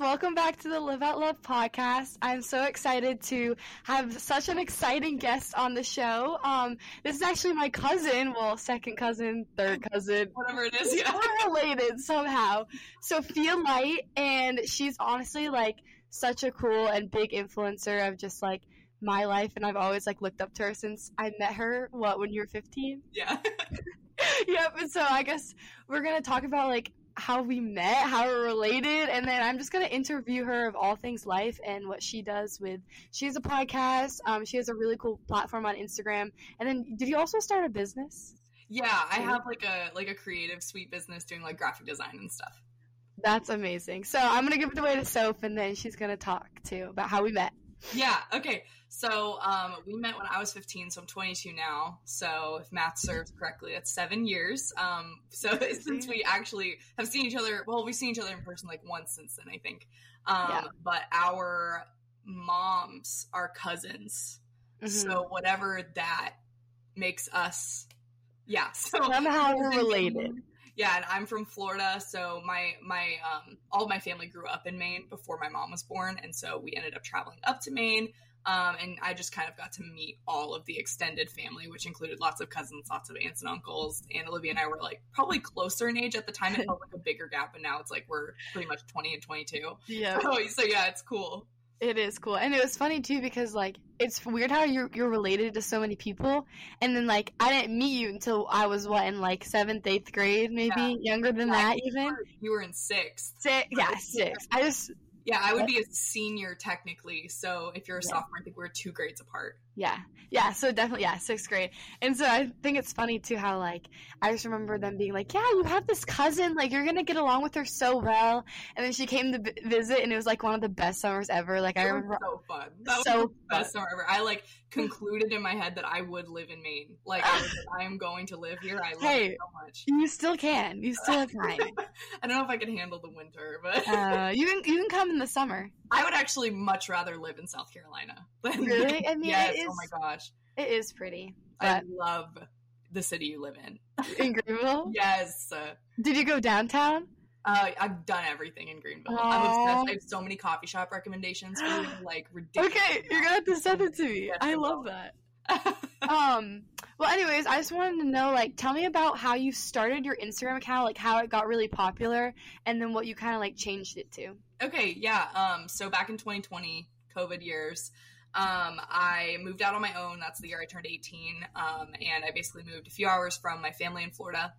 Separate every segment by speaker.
Speaker 1: welcome back to the Live Out Love podcast. I'm so excited to have such an exciting guest on the show. Um, this is actually my cousin, well, second cousin, third cousin,
Speaker 2: whatever it is, yeah.
Speaker 1: We're related somehow. Sophia Light, and she's honestly like such a cool and big influencer of just like my life, and I've always like looked up to her since I met her. What when you were 15?
Speaker 2: Yeah.
Speaker 1: yep. And so I guess we're gonna talk about like how we met, how we're related, and then I'm just gonna interview her of all things life and what she does with. She has a podcast. Um, she has a really cool platform on Instagram. And then, did you also start a business?
Speaker 2: Yeah, I have like a like a creative sweet business doing like graphic design and stuff.
Speaker 1: That's amazing. So I'm gonna give it away to Soph, and then she's gonna talk too about how we met.
Speaker 2: Yeah. Okay. So um, we met when I was 15, so I'm 22 now. So if math serves correctly, that's seven years. Um, so since we actually have seen each other, well, we've seen each other in person like once since then, I think. Um, yeah. But our moms are cousins. Mm-hmm. So whatever that makes us, yeah. So
Speaker 1: somehow we're related
Speaker 2: yeah, and I'm from Florida, so my my um all my family grew up in Maine before my mom was born, and so we ended up traveling up to Maine. Um, and I just kind of got to meet all of the extended family, which included lots of cousins, lots of aunts and uncles. And Olivia and I were like probably closer in age at the time. It felt like a bigger gap, and now it's like we're pretty much 20 and 22.
Speaker 1: Yeah.
Speaker 2: So, so yeah, it's cool.
Speaker 1: It is cool, and it was funny too because like it's weird how you're you're related to so many people, and then like I didn't meet you until I was what in like seventh, eighth grade, maybe yeah. younger than yeah, that even.
Speaker 2: You were, you were in sixth.
Speaker 1: Six, yeah, six. I just
Speaker 2: yeah, I would be a senior technically. So if you're a yeah. sophomore, I think we're two grades apart.
Speaker 1: Yeah. Yeah. So definitely, yeah, sixth grade. And so I think it's funny too how, like, I just remember them being like, yeah, you have this cousin. Like, you're going to get along with her so well. And then she came to b- visit, and it was like one of the best summers ever. Like,
Speaker 2: it
Speaker 1: I remember.
Speaker 2: so fun. That so was the best summer ever. I, like, concluded in my head that I would live in Maine. Like, I, was, I am going to live here. I love hey, it so much.
Speaker 1: You still can. You still have time.
Speaker 2: I don't know if I can handle the winter, but.
Speaker 1: uh, you, can, you can come in the summer.
Speaker 2: I would actually much rather live in South Carolina.
Speaker 1: really? I mean,
Speaker 2: yes. Oh my gosh.
Speaker 1: It is pretty.
Speaker 2: I love the city you live in.
Speaker 1: in Greenville?
Speaker 2: yes.
Speaker 1: Did you go downtown?
Speaker 2: Uh, I've done everything in Greenville. Aww. I'm obsessed. I have so many coffee shop recommendations for like ridiculous.
Speaker 1: Okay, you're gonna have to send it to me. I love that. um. Well, anyways, I just wanted to know, like, tell me about how you started your Instagram account, like how it got really popular, and then what you kind of like changed it to.
Speaker 2: Okay. Yeah. Um. So back in 2020, COVID years. Um, I moved out on my own. That's the year I turned 18. Um, and I basically moved a few hours from my family in Florida.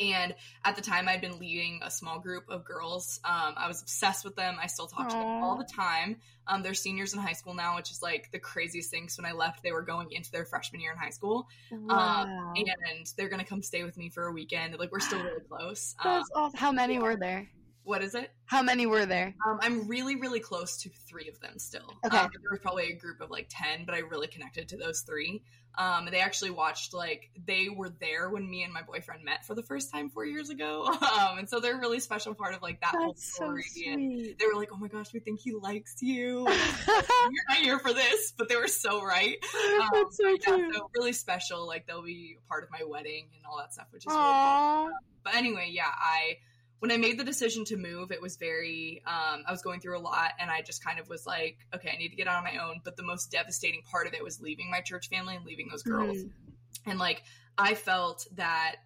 Speaker 2: And at the time, I'd been leading a small group of girls. Um, I was obsessed with them. I still talk Aww. to them all the time. Um, they're seniors in high school now, which is like the craziest thing. So when I left, they were going into their freshman year in high school. Um, wow. Um, and they're going to come stay with me for a weekend. Like, we're still really close.
Speaker 1: That's um, awesome. How many yeah. were there?
Speaker 2: What is it?
Speaker 1: How many were there?
Speaker 2: Um, I'm really, really close to three of them still.
Speaker 1: Okay.
Speaker 2: Um, there was probably a group of like 10, but I really connected to those three. Um, they actually watched, like, they were there when me and my boyfriend met for the first time four years ago. Um, and so they're a really special part of like that
Speaker 1: That's
Speaker 2: whole story.
Speaker 1: So and
Speaker 2: they were like, oh my gosh, we think he likes you. You're not here for this, but they were so right.
Speaker 1: Um, That's so
Speaker 2: yeah,
Speaker 1: cute.
Speaker 2: So really special. Like, they'll be a part of my wedding and all that stuff, which is
Speaker 1: Aww.
Speaker 2: really cool. But anyway, yeah, I when I made the decision to move, it was very, um, I was going through a lot and I just kind of was like, okay, I need to get out on my own. But the most devastating part of it was leaving my church family and leaving those girls. Mm. And like, I felt that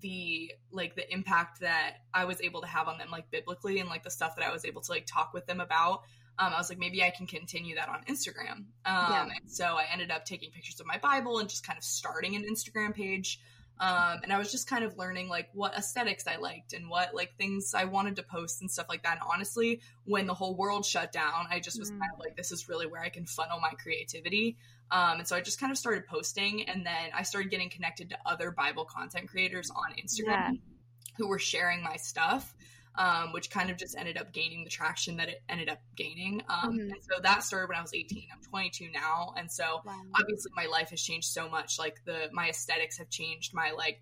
Speaker 2: the like the impact that I was able to have on them like biblically and like the stuff that I was able to like talk with them about um, I was like maybe I can continue that on Instagram um, yeah. and so I ended up taking pictures of my Bible and just kind of starting an Instagram page um, and I was just kind of learning like what aesthetics I liked and what like things I wanted to post and stuff like that. And honestly, when the whole world shut down, I just was mm. kind of like, this is really where I can funnel my creativity. Um, and so I just kind of started posting and then I started getting connected to other Bible content creators on Instagram yeah. who were sharing my stuff um, which kind of just ended up gaining the traction that it ended up gaining. Um, mm-hmm. And so that started when I was 18. I'm 22 now, and so wow. obviously my life has changed so much. Like the my aesthetics have changed, my like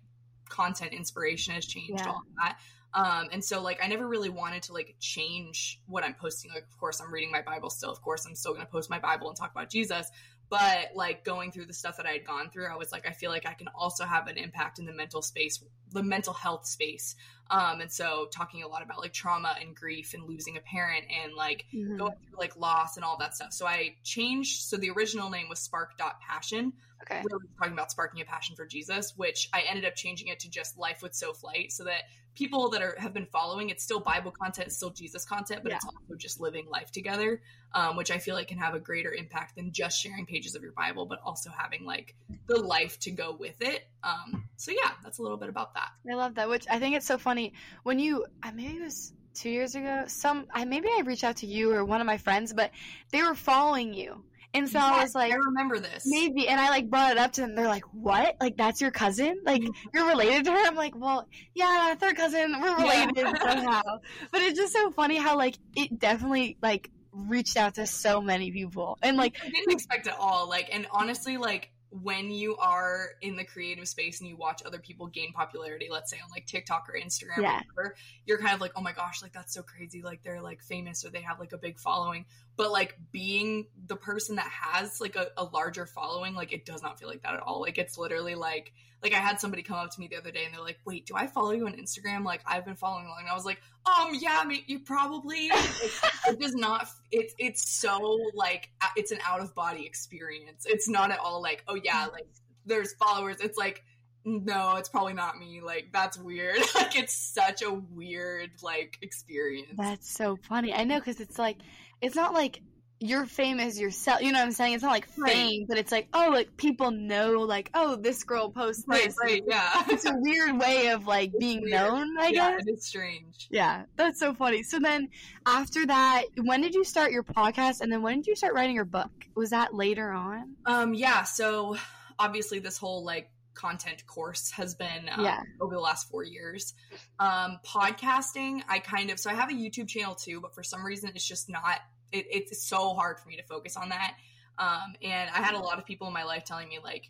Speaker 2: content inspiration has changed, yeah. all that. Um, and so like I never really wanted to like change what I'm posting. Like of course I'm reading my Bible still. Of course I'm still going to post my Bible and talk about Jesus. But like going through the stuff that I had gone through, I was like, I feel like I can also have an impact in the mental space, the mental health space, Um, and so talking a lot about like trauma and grief and losing a parent and like
Speaker 1: Mhm.
Speaker 2: going through like loss and all that stuff. So I changed. So the original name was Spark Dot Passion,
Speaker 1: Okay.
Speaker 2: we were talking about sparking a passion for Jesus, which I ended up changing it to just Life with So Flight, so that people that are have been following it's still Bible content, it's still Jesus content, but
Speaker 1: Yeah.
Speaker 2: it's also just living life together, um, which I feel like can have a greater impact than just sharing pages of your Bible, but also having like the life to go with it. Um, so yeah, that's a little bit about that.
Speaker 1: I love that. Which I think it's so funny when you uh, maybe it was two years ago. Some I maybe I reached out to you or one of my friends, but they were following you, and so I was like.
Speaker 2: I remember this.
Speaker 1: Maybe, and I like brought it up to them. They're like, "What? Like that's your cousin? Like you're related to her?" I'm like, "Well, yeah, third cousin. We're
Speaker 2: Yeah.
Speaker 1: related somehow." But it's just so funny how like it definitely like reached out to so many people, and like
Speaker 2: I didn't expect it all. Like, and honestly, like when you are in the creative space and you watch other people gain popularity, let's say on like TikTok or Instagram,
Speaker 1: Yeah.
Speaker 2: or whatever, you're kind of like, oh my gosh, like that's so crazy. Like they're like famous or they have like a big following. But like being the person that has like a, a larger following, like it does not feel like that at all. Like it's literally like, like I had somebody come up to me the other day and they're like, wait, do I follow you on Instagram? Like I've been following along. And I was like, um, yeah, I mean, you probably. it does not. It's it's so like it's an out of body experience. It's not at all like oh yeah, like there's followers. It's like no, it's probably not me. Like that's weird. like it's such a weird like experience.
Speaker 1: that's so funny. I know because it's like it's not like you're famous yourself. You know what I'm saying? It's not like
Speaker 2: Right.
Speaker 1: fame, but it's like oh, like people know like oh, this girl posts
Speaker 2: right,
Speaker 1: this.
Speaker 2: right, yeah.
Speaker 1: It's a weird way of like being
Speaker 2: weird.
Speaker 1: known. I
Speaker 2: yeah,
Speaker 1: guess.
Speaker 2: it is strange.
Speaker 1: Yeah, that's so funny. So then, after that, when did you start your podcast, and then when did you start writing your book? Was that later on?
Speaker 2: Um, yeah. So obviously, this whole like content course has been um,
Speaker 1: Yeah.
Speaker 2: over the last four years. Um, podcasting, I kind of so I have a YouTube channel too, but for some reason, it's just not. It, it's so hard for me to focus on that. Um, and I had a lot of people in my life telling me like,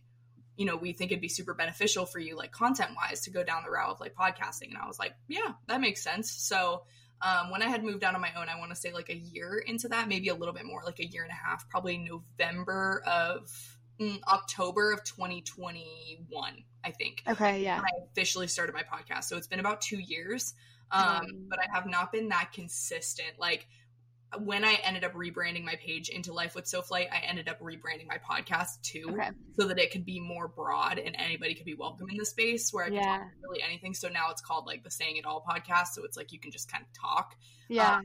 Speaker 2: you know, we think it'd be super beneficial for you, like content wise, to go down the route of like podcasting. And I was like, yeah, that makes sense. So um, when I had moved out on my own, I want to say like a year into that, maybe a little bit more, like a year and a half, probably November of mm, October of 2021, I think.
Speaker 1: Okay, yeah.
Speaker 2: I officially started my podcast. So it's been about two years, um, but I have not been that consistent. Like when I ended up rebranding my page into Life with SoFlight, I ended up rebranding my podcast too,
Speaker 1: Okay,
Speaker 2: so that it could be more broad and anybody could be welcome in the space where I can
Speaker 1: Yeah.
Speaker 2: talk about really anything. So now it's called like the Saying It All podcast. So it's like you can just kind of talk
Speaker 1: yeah,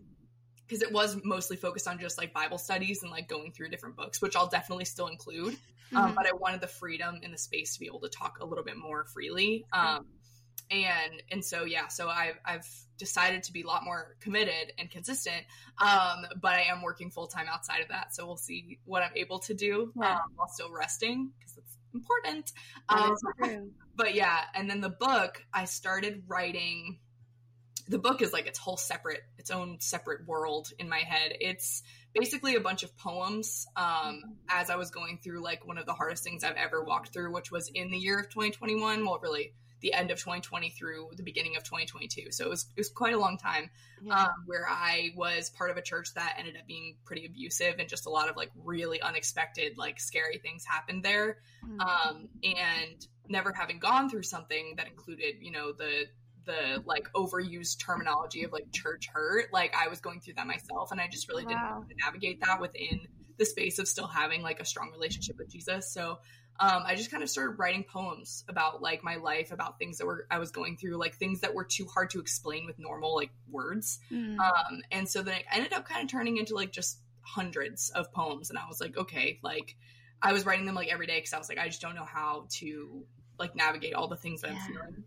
Speaker 2: because it was mostly focused on just like Bible studies and like going through different books, which I'll definitely still include. Um,
Speaker 1: Mhm.
Speaker 2: but I wanted the freedom in the space to be able to talk a little bit more freely. Um, and and so yeah, so I've I've decided to be a lot more committed and consistent. Um, but I am working full time outside of that, so we'll see what I'm able to do
Speaker 1: Yeah.
Speaker 2: um, while still resting because it's important. Um, but yeah, and then the book I started writing. The book is like its whole separate, its own separate world in my head. It's basically a bunch of poems. Um, as I was going through like one of the hardest things I've ever walked through, which was in the year of 2021. Well, really the end of 2020 through the beginning of 2022. So it was it was quite a long time
Speaker 1: Yeah.
Speaker 2: um, where I was part of a church that ended up being pretty abusive and just a lot of like really unexpected, like scary things happened there
Speaker 1: Mhm.
Speaker 2: um, and never having gone through something that included you know the the like overused terminology of like church hurt like i was going through that myself and i just really didn't know how to navigate that within the space of still having like a strong relationship with jesus so um, i just kind of started writing poems about like my life about things that were i was going through like things that were too hard to explain with normal like words
Speaker 1: Mhm.
Speaker 2: um, and so then it ended up kind of turning into like just hundreds of poems. And I was like, okay, like I was writing them like every day because I was like, I just don't know how to like navigate all the things that
Speaker 1: Yeah.
Speaker 2: I'm feeling.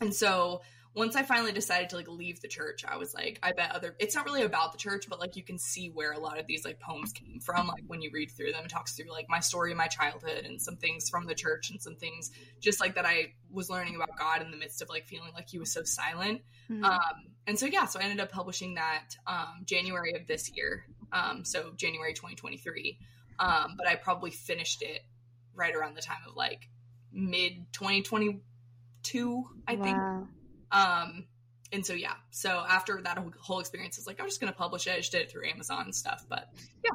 Speaker 2: And so once I finally decided to like leave the church, I was like, I bet other it's not really about the church, but like you can see where a lot of these like poems came from. Like when you read through them, it talks through like my story, my childhood, and some things from the church and some things just like that I was learning about God in the midst of like feeling like he was so silent.
Speaker 1: Mhm.
Speaker 2: Um, and so yeah, so I ended up publishing that um, January of this year, um, so January 2023. Um, but I probably finished it right around the time of like mid 2022, I think. Um, and so yeah, so after that whole- experience, I was like, I'm just gonna publish it. I just did it through Amazon and stuff. But yeah.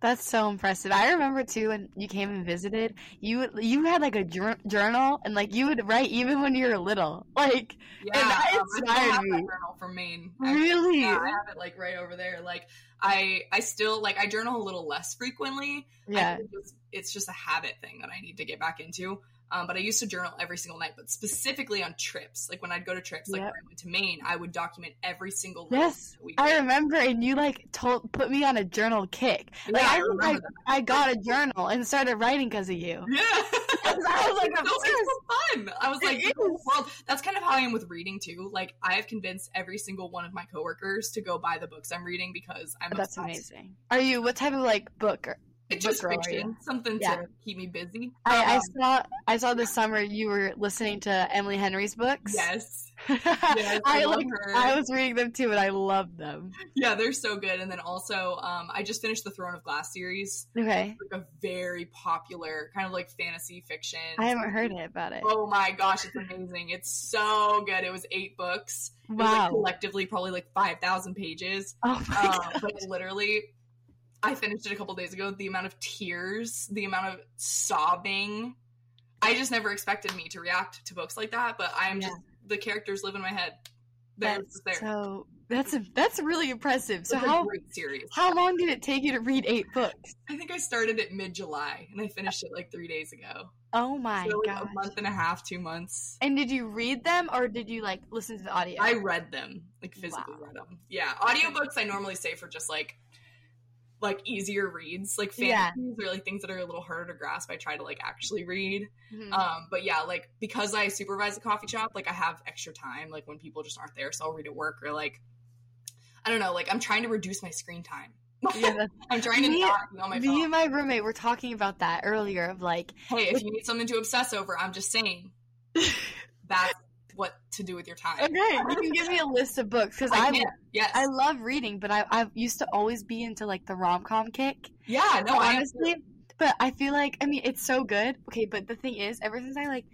Speaker 1: That's so impressive. I remember too when you came and visited. You you had like a jour- journal and like you would write even when you were little. Like
Speaker 2: Yeah,
Speaker 1: And that
Speaker 2: um,
Speaker 1: inspired
Speaker 2: have
Speaker 1: me.
Speaker 2: journal from Maine. actually.
Speaker 1: really,
Speaker 2: Yeah, I have it like right over there. Like I, I still like I journal a little less frequently.
Speaker 1: Yeah.
Speaker 2: it's, it's just a habit thing that I need to get back into. Um, but I used to journal every single night, but specifically on trips. Like when I'd go to trips, like
Speaker 1: Yep.
Speaker 2: when I went to Maine, I would document every single
Speaker 1: Yes, I remember, and you like told put me on a journal kick.
Speaker 2: Yeah,
Speaker 1: Like
Speaker 2: I
Speaker 1: I I. I got a journal and started writing because of you.
Speaker 2: Yeah.
Speaker 1: I was like,
Speaker 2: so- it's fun. I was like, world. That's kind of how I am with reading too. Like, I have convinced every single one of my coworkers to go buy the books I'm reading because I'm
Speaker 1: That's
Speaker 2: obsessed.
Speaker 1: amazing. Are you what type of like book? Or, book
Speaker 2: just fiction, something
Speaker 1: Yeah.
Speaker 2: to keep me busy.
Speaker 1: I, I
Speaker 2: Um,
Speaker 1: saw I saw this summer you were listening to Emily Henry's books.
Speaker 2: yes, Yes, I
Speaker 1: I
Speaker 2: love
Speaker 1: like
Speaker 2: her.
Speaker 1: I was reading them too, and I loved them.
Speaker 2: yeah, they're so good. And then also, um, I just finished the Throne of Glass series,
Speaker 1: Okay,
Speaker 2: like a very popular kind of like fantasy fiction.
Speaker 1: I haven't heard it about it.
Speaker 2: Oh my gosh, it's amazing! It's so good. It was eight books. Was like
Speaker 1: Wow.
Speaker 2: collectively probably like five thousand pages.
Speaker 1: Oh my
Speaker 2: um, but literally i finished it a couple days ago the amount of tears the amount of sobbing i just never expected me to react to books like that but i'm
Speaker 1: Yeah.
Speaker 2: just the characters live in my head they're
Speaker 1: That's
Speaker 2: there
Speaker 1: so that's that's really impressive. So
Speaker 2: a
Speaker 1: how how long did it take you to read eight books?
Speaker 2: i think i started it mid-july and i finished it like three days ago
Speaker 1: Oh my
Speaker 2: so like
Speaker 1: gosh.
Speaker 2: a month and a half two months
Speaker 1: And did you read them or did you like listen to the audio?
Speaker 2: I read them, like physically
Speaker 1: Wow.
Speaker 2: read them. Yeah, audiobooks I normally say for just like like easier reads, like
Speaker 1: Yeah.
Speaker 2: fantasies or like things that are a little harder to grasp. I try to like actually read.
Speaker 1: Mhm.
Speaker 2: Um, but yeah, like because I supervise a coffee shop, like I have extra time, like when people just aren't there, so I'll read at work or like I don't know, like I'm trying to reduce my screen time.
Speaker 1: yeah,
Speaker 2: I'm trying to
Speaker 1: Me-
Speaker 2: not be on my
Speaker 1: me
Speaker 2: phone.
Speaker 1: and my roommate were talking about that earlier of like
Speaker 2: hey, if you need something to obsess over, I'm just saying that's what to do with your time.
Speaker 1: okay, you can give me a list of books because
Speaker 2: I
Speaker 1: I
Speaker 2: can, yes.
Speaker 1: I love reading, but I I used to always be into like the rom com kick.
Speaker 2: yeah, no, I
Speaker 1: honestly, but I feel like I mean it's so good. Okay, but the thing is, ever since I like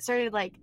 Speaker 1: started like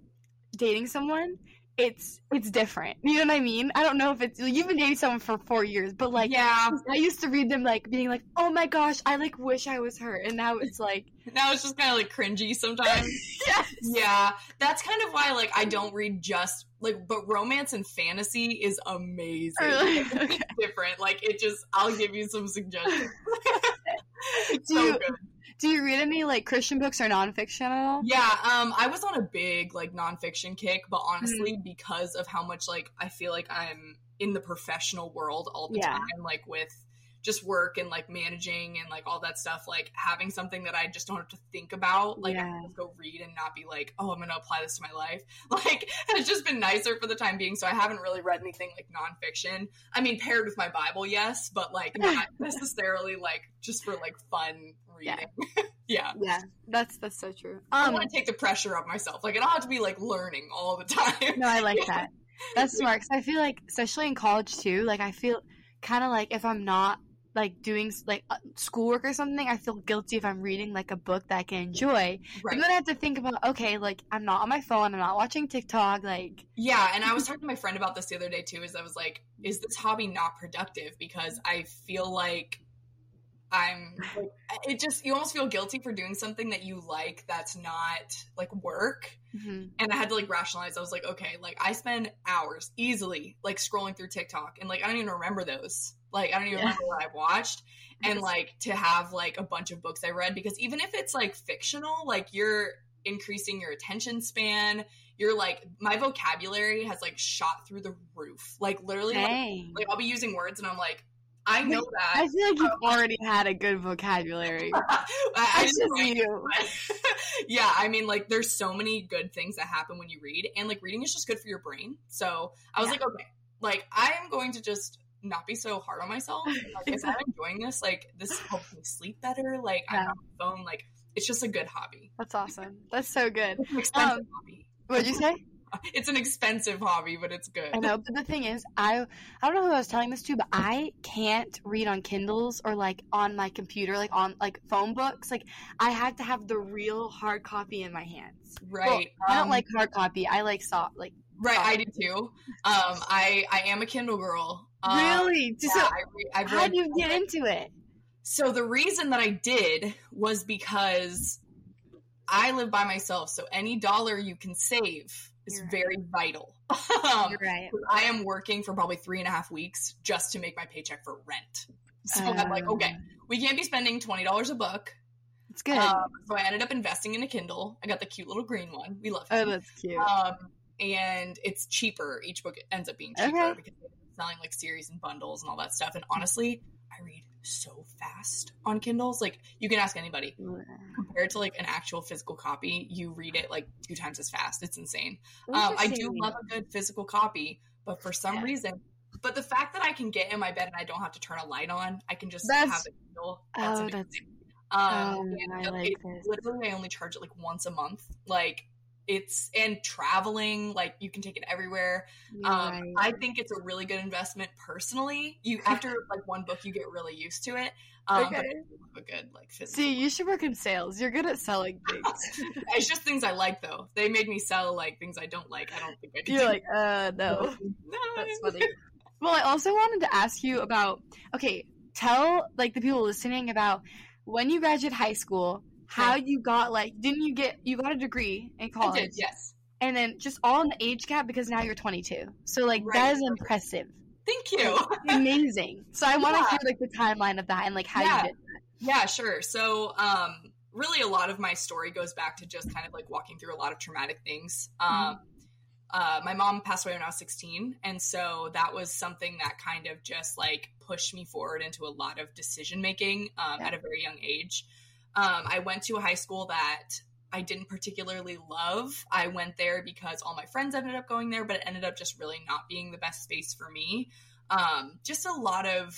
Speaker 1: dating someone, it's it's different. You know what I mean? I don't know if it's you've been dating someone for four years, but like
Speaker 2: yeah.
Speaker 1: I used to read them like being like, oh my gosh, I like wish I was her, and now it's like,
Speaker 2: Now it's just kind of like cringy sometimes.
Speaker 1: yes,
Speaker 2: yeah, that's kind of why like I don't read just like, but romance and fantasy is amazing.
Speaker 1: Really?
Speaker 2: It's
Speaker 1: Okay.
Speaker 2: different. Like it just, I'll give you some suggestions.
Speaker 1: Do
Speaker 2: so
Speaker 1: you-
Speaker 2: good.
Speaker 1: Do you read any like Christian books or nonfiction at all?
Speaker 2: Yeah, um, I was on a big like nonfiction kick, but honestly,
Speaker 1: Mm-hmm.
Speaker 2: because of how much like I feel like I'm in the professional world all the
Speaker 1: Yeah.
Speaker 2: time, like with just work and like managing and like all that stuff, like having something that I just don't have to think about, like I
Speaker 1: Yeah.
Speaker 2: can just go read and not be like, oh, I'm gonna apply this to my life. Like it's just been nicer for the time being. So I haven't really read anything like nonfiction. I mean, paired with my Bible, yes, but like not necessarily like just for like fun. Reading. yeah.
Speaker 1: Yeah, that's that's so true.
Speaker 2: I
Speaker 1: Um,
Speaker 2: want to take the pressure off myself. Like, I don't have to be like learning all the time.
Speaker 1: No, I like that. That's smart. 'cause I feel like, especially in college too, like I feel kind of like if I'm not like doing like uh, schoolwork or something, I feel guilty if I'm reading like a book that I can enjoy.
Speaker 2: Right.
Speaker 1: And then I have to think about, okay, like I'm not on my phone, I'm not watching TikTok, like
Speaker 2: Yeah, and I was talking to my friend about this the other day too. Is I was like, is this hobby not productive? Because I feel like I'm. Like, it just you almost feel guilty for doing something that you like that's not like work.
Speaker 1: mhm.
Speaker 2: And I had to like rationalize. I was like, okay, like I spend hours easily like scrolling through TikTok, and like I don't even remember those. Like I don't even
Speaker 1: Yeah.
Speaker 2: remember what I've watched. and like to have like a bunch of books I read because even if it's like fictional, like you're increasing your attention span. You're like my vocabulary has like shot through the roof. Like literally, like, like I'll be using words and I'm like, I know that.
Speaker 1: I feel like you've already had a good vocabulary.
Speaker 2: I, I
Speaker 1: just you.
Speaker 2: yeah, I mean, like, there's so many good things that happen when you read, and like, reading is just good for your brain. So I was
Speaker 1: Yeah.
Speaker 2: like, okay, like, I am going to just not be so hard on myself. Like, if I'm enjoying this, like, this helps me sleep better. Like, I'm
Speaker 1: Yeah.
Speaker 2: not on my phone. Like, it's just a good hobby.
Speaker 1: That's awesome. That's so good.
Speaker 2: It's an expensive
Speaker 1: Um,
Speaker 2: hobby.
Speaker 1: What'd you say?
Speaker 2: It's an expensive hobby, but it's good.
Speaker 1: I know, but the thing is, I I don't know who I was telling this to, but I can't read on Kindles or like on my computer, like on like phone books. Like I have to have the real hard copy in my hands. Well,
Speaker 2: Right.
Speaker 1: I don't
Speaker 2: um,
Speaker 1: like hard copy. I like soft. Like
Speaker 2: Right, I do too. Um, I I am a Kindle girl. Um,
Speaker 1: really?
Speaker 2: Yeah,
Speaker 1: so
Speaker 2: I re- I've
Speaker 1: how do you get into it?
Speaker 2: So the reason that I did was because I live by myself. So any dollar you can save is
Speaker 1: You're right.
Speaker 2: very vital. um,
Speaker 1: right.
Speaker 2: I am working for probably three and a half weeks just to make my paycheck for rent. So I'm like,
Speaker 1: Um,
Speaker 2: okay, we can't be spending twenty dollars a book.
Speaker 1: It's good.
Speaker 2: Um, so I ended up investing in a Kindle. I got the cute little green one. We love it.
Speaker 1: oh, that's cute.
Speaker 2: Um, and it's cheaper. Each book ends up being cheaper
Speaker 1: Okay.
Speaker 2: because they're selling like series and bundles and all that stuff. And honestly, I read so fast on Kindles. Like you can ask anybody compared to like an actual physical copy, you read it like two times as fast. It's insane. Um, I do love a good physical copy, but for some
Speaker 1: Yeah.
Speaker 2: reason, but the fact that I can get in my bed and I don't have to turn a light on, I can just
Speaker 1: That's-
Speaker 2: have a Kindle. That's
Speaker 1: Oh,
Speaker 2: amazing.
Speaker 1: that's.
Speaker 2: Um,
Speaker 1: Oh,
Speaker 2: and
Speaker 1: I like
Speaker 2: it-. Literally, I only charge it like once a month. Like it's and traveling, like you can take it everywhere. Um,
Speaker 1: right.
Speaker 2: I think it's a really good investment personally. You after like one book, you get really used to it. Um,
Speaker 1: Okay.
Speaker 2: a good like physical.
Speaker 1: See, you should work in sales. You're good at selling things.
Speaker 2: it's just things I like though. They made me sell like things I don't like. I don't think I can.
Speaker 1: You're like, uh, no.
Speaker 2: No.
Speaker 1: That's funny. Well, I also wanted to ask you about okay, tell like the people listening about when you graduate high school, how you got like didn't you get you got a degree in
Speaker 2: I
Speaker 1: college?
Speaker 2: did, yes.
Speaker 1: And then just all in the age gap because now you're 22. So like that
Speaker 2: Right.
Speaker 1: is impressive.
Speaker 2: Thank you.
Speaker 1: Amazing. So I want to
Speaker 2: Yeah.
Speaker 1: hear like the timeline of that and like how
Speaker 2: Yeah.
Speaker 1: you did that.
Speaker 2: Yeah, sure. So, um, really, a lot of my story goes back to just kind of like walking through a lot of traumatic things. Um, uh, my mom passed away when I was 16, and so that was something that kind of just like pushed me forward into a lot of decision making um,
Speaker 1: Yeah.
Speaker 2: at a very young age. Um, I went to a high school that I didn't particularly love. I went there because all my friends ended up going there, but it ended up just really not being the best space for me. Um, just a lot of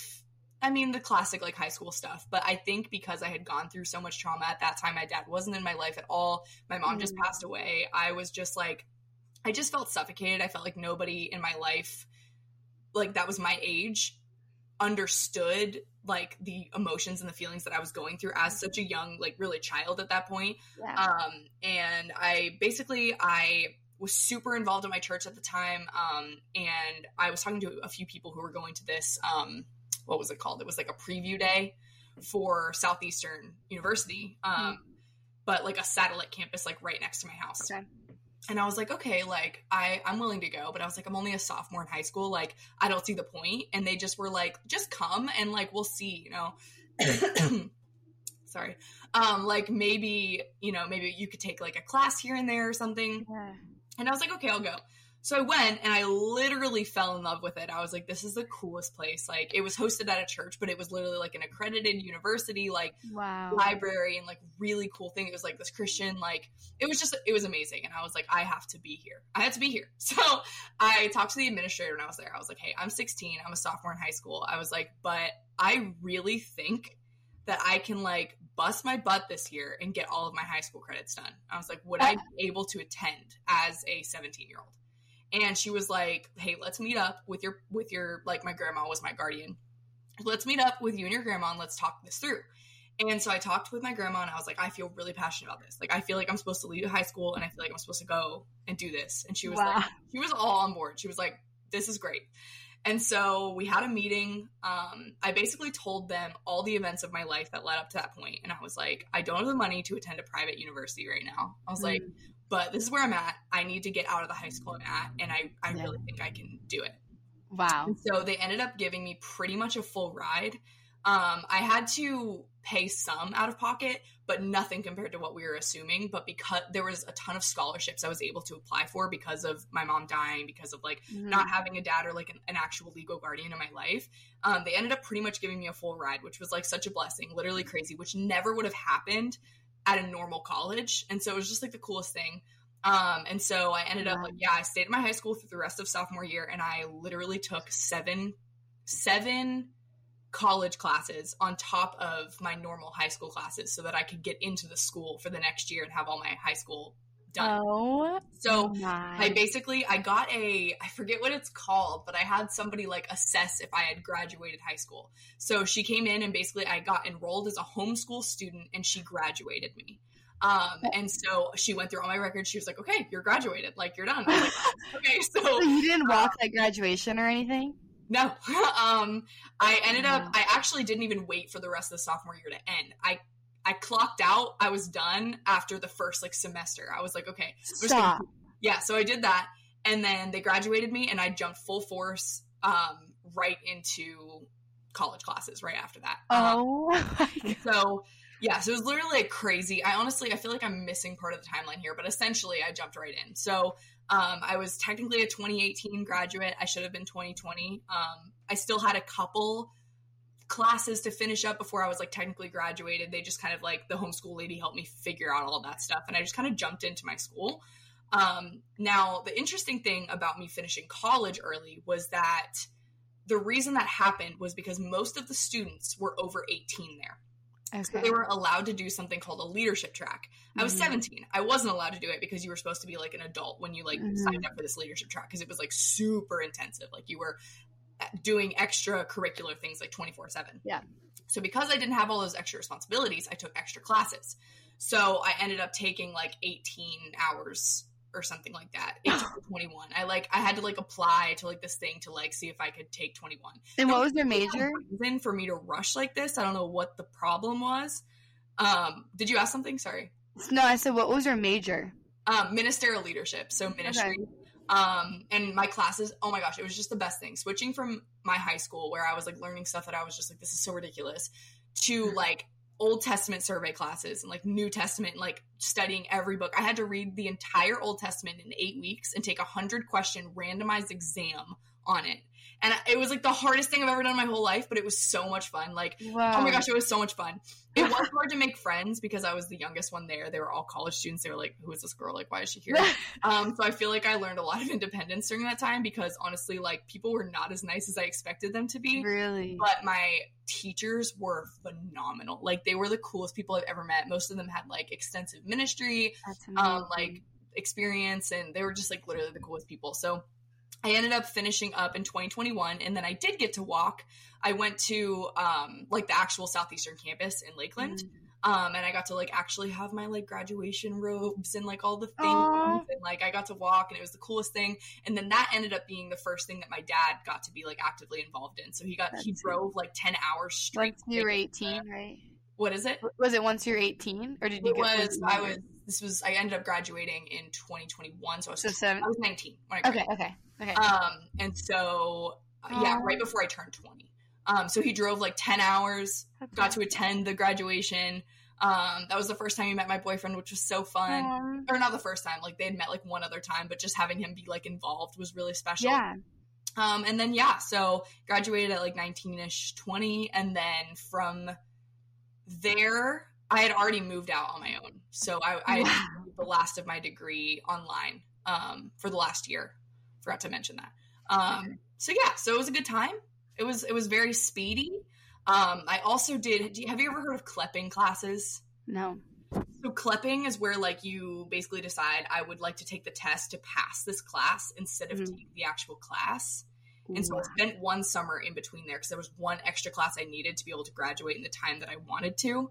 Speaker 2: I mean, the classic like high school stuff, but I think because I had gone through so much trauma at that time, my dad wasn't in my life at all. My mom just
Speaker 1: Mm.
Speaker 2: passed away. I was just like, I just felt suffocated. I felt like nobody in my life, like that was my age, understood like the emotions and the feelings that I was going through as such a young, like really child at that point
Speaker 1: that.
Speaker 2: um, and I basically I was super involved in my church at the time, um, and I was talking to a few people who were going to this. Um, what was it called? It was like a preview day for Southeastern University, um, but like a satellite campus, like right next to my house.
Speaker 1: Okay.
Speaker 2: And I was like, okay, like I I'm willing to go, but I was like, I'm only a sophomore in high school, like I don't see the point. And they just were like, just come and like we'll see, you know. Sorry. Um, like maybe, you know, maybe you could take like a class here and there or something.
Speaker 1: Yeah.
Speaker 2: And I was like, okay, I'll go. So I went and I literally fell in love with it. I was like, this is the coolest place. Like it was hosted at a church, but it was literally like an accredited university, like
Speaker 1: Wow.
Speaker 2: library and like really cool thing. It was like this Christian, like it was just it was amazing. And I was like, I have to be here. I had to be here. So I talked to the administrator when I was there. I was like, hey, I'm 16. I'm a sophomore in high school. I was like, but I really think that I can like bust my butt this year and get all of my high school credits done. I was like, would I be able to attend as a 17 year old? And she was like, hey, let's meet up with your with your like my grandma was my guardian. Let's meet up with you and your grandma and let's talk this through. And so I talked with my grandma and I was like, I feel really passionate about this. Like I feel like I'm supposed to leave high school and I feel like I'm supposed to go and do this. And she was
Speaker 1: Wow.
Speaker 2: like, she was all on board. She was like, this is great. And so we had a meeting. Um, I basically told them all the events of my life that led up to that point, and I was like, I don't have the money to attend a private university right now. I was like,
Speaker 1: Mm.
Speaker 2: But this is where I'm at. I need to get out of the high school I'm at, and I, I
Speaker 1: Yeah.
Speaker 2: really think I can do it.
Speaker 1: Wow.
Speaker 2: And so they ended up giving me pretty much a full ride. Um, I had to pay some out of pocket, but nothing compared to what we were assuming. But because there was a ton of scholarships I was able to apply for because of my mom dying, because of like
Speaker 1: Mhm.
Speaker 2: not having a dad or like an, an actual legal guardian in my life, um, they ended up pretty much giving me a full ride, which was like such a blessing, literally crazy, which never would have happened at a normal college. And so it was just like the coolest thing. Um, and so I ended up like, yeah, I stayed at my high school through the rest of sophomore year, and I literally took seven, seven college classes on top of my normal high school classes so that I could get into the school for the next year and have all my high school done.
Speaker 1: Oh.
Speaker 2: so
Speaker 1: my.
Speaker 2: I basically I got a I forget what it's called, but I had somebody like assess if I had graduated high school. So she came in and basically I got enrolled as a homeschool student and she graduated me. Um, and so she went through all my records. She was like, "Okay, you're graduated. Like you're done." Like, okay,
Speaker 1: so
Speaker 2: so
Speaker 1: you didn't walk like graduation or anything?
Speaker 2: No. um, I ended up, I actually didn't even wait for the rest of the sophomore year to end. I I clocked out. I was done after the first like semester. I was like, okay,
Speaker 1: Stop.
Speaker 2: Gonna, yeah. So I did that, and then they graduated me, and I jumped full force um, right into college classes right after that.
Speaker 1: Oh,
Speaker 2: um, so yeah, so it was literally like crazy. I honestly, I feel like I'm missing part of the timeline here, but essentially, I jumped right in. So um, I was technically a 2018 graduate. I should have been 2020. Um, I still had a couple classes to finish up before I was like technically graduated. They just kind of like the homeschool lady helped me figure out all that stuff, and I just kind of jumped into my school. Um, now, the interesting thing about me finishing college early was that the reason that happened was because most of the students were over 18 there. Okay. So they were allowed to do something called a leadership track. I was mm-hmm. 17. I wasn't allowed to do it because you were supposed to be like an adult when you like mm-hmm. signed up for this leadership track because it was like super intensive. Like you were doing extracurricular things like 24 7.
Speaker 1: Yeah.
Speaker 2: So because I didn't have all those extra responsibilities, I took extra classes. So I ended up taking like 18 hours or something like that. 18 to 21. I like I had to like apply to like this thing to like see if I could take 21.
Speaker 1: And what was your major?
Speaker 2: Reason for me to rush like this. I don't know what the problem was. Um, did you ask something? Sorry.
Speaker 1: No, I said what was your major?
Speaker 2: Um, ministerial leadership. So ministry. Okay. Um, and my classes, oh my gosh, it was just the best thing. Switching from my high school where I was like learning stuff that I was just like, this is so ridiculous, to mm-hmm. like Old Testament survey classes and like New Testament, like studying every book. I had to read the entire Old Testament in eight weeks and take a hundred question randomized exam on it and it was like the hardest thing I've ever done in my whole life, but it was so much fun. Like, wow. oh my gosh, it was so much fun. It was hard to make friends because I was the youngest one there. They were all college students. They were like, "Who is this girl? Like, why is she here?" um, so I feel like I learned a lot of independence during that time because honestly, like, people were not as nice as I expected them to be.
Speaker 1: Really,
Speaker 2: but my teachers were phenomenal. Like, they were the coolest people I've ever met. Most of them had like extensive ministry, um, like experience, and they were just like literally the coolest people. So I ended up finishing up in 2021, and then I did get to walk. I went to um, like the actual southeastern campus in Lakeland, mm-hmm. um, and I got to like actually have my like graduation robes and like all the things, Aww. and like I got to walk, and it was the coolest thing. And then that ended up being the first thing that my dad got to be like actively involved in. So he got That's he drove like 10 hours straight.
Speaker 1: Once you were 18, right?
Speaker 2: What is it?
Speaker 1: Was it once you're 18, or did you?
Speaker 2: It was. I was. This was. I ended up graduating in 2021, so I was. So seven. I was 19 when
Speaker 1: I graduated. Okay. Okay. Okay.
Speaker 2: Um, and so uh, yeah, right before I turned 20. Um, so he drove like 10 hours, okay. got to attend the graduation. Um, that was the first time he met my boyfriend, which was so fun. Um, or not the first time, like they had met like one other time, but just having him be like involved was really special.
Speaker 1: Yeah.
Speaker 2: Um, and then yeah, so graduated at like 19ish, 20, and then from there, I had already moved out on my own. So I, I wow. the last of my degree online um, for the last year forgot to mention that. Um, so yeah, so it was a good time. It was it was very speedy. Um, I also did. You, have you ever heard of clepping classes?
Speaker 1: No.
Speaker 2: So clepping is where like you basically decide I would like to take the test to pass this class instead of mm-hmm. the actual class. And so I spent one summer in between there because there was one extra class I needed to be able to graduate in the time that I wanted to.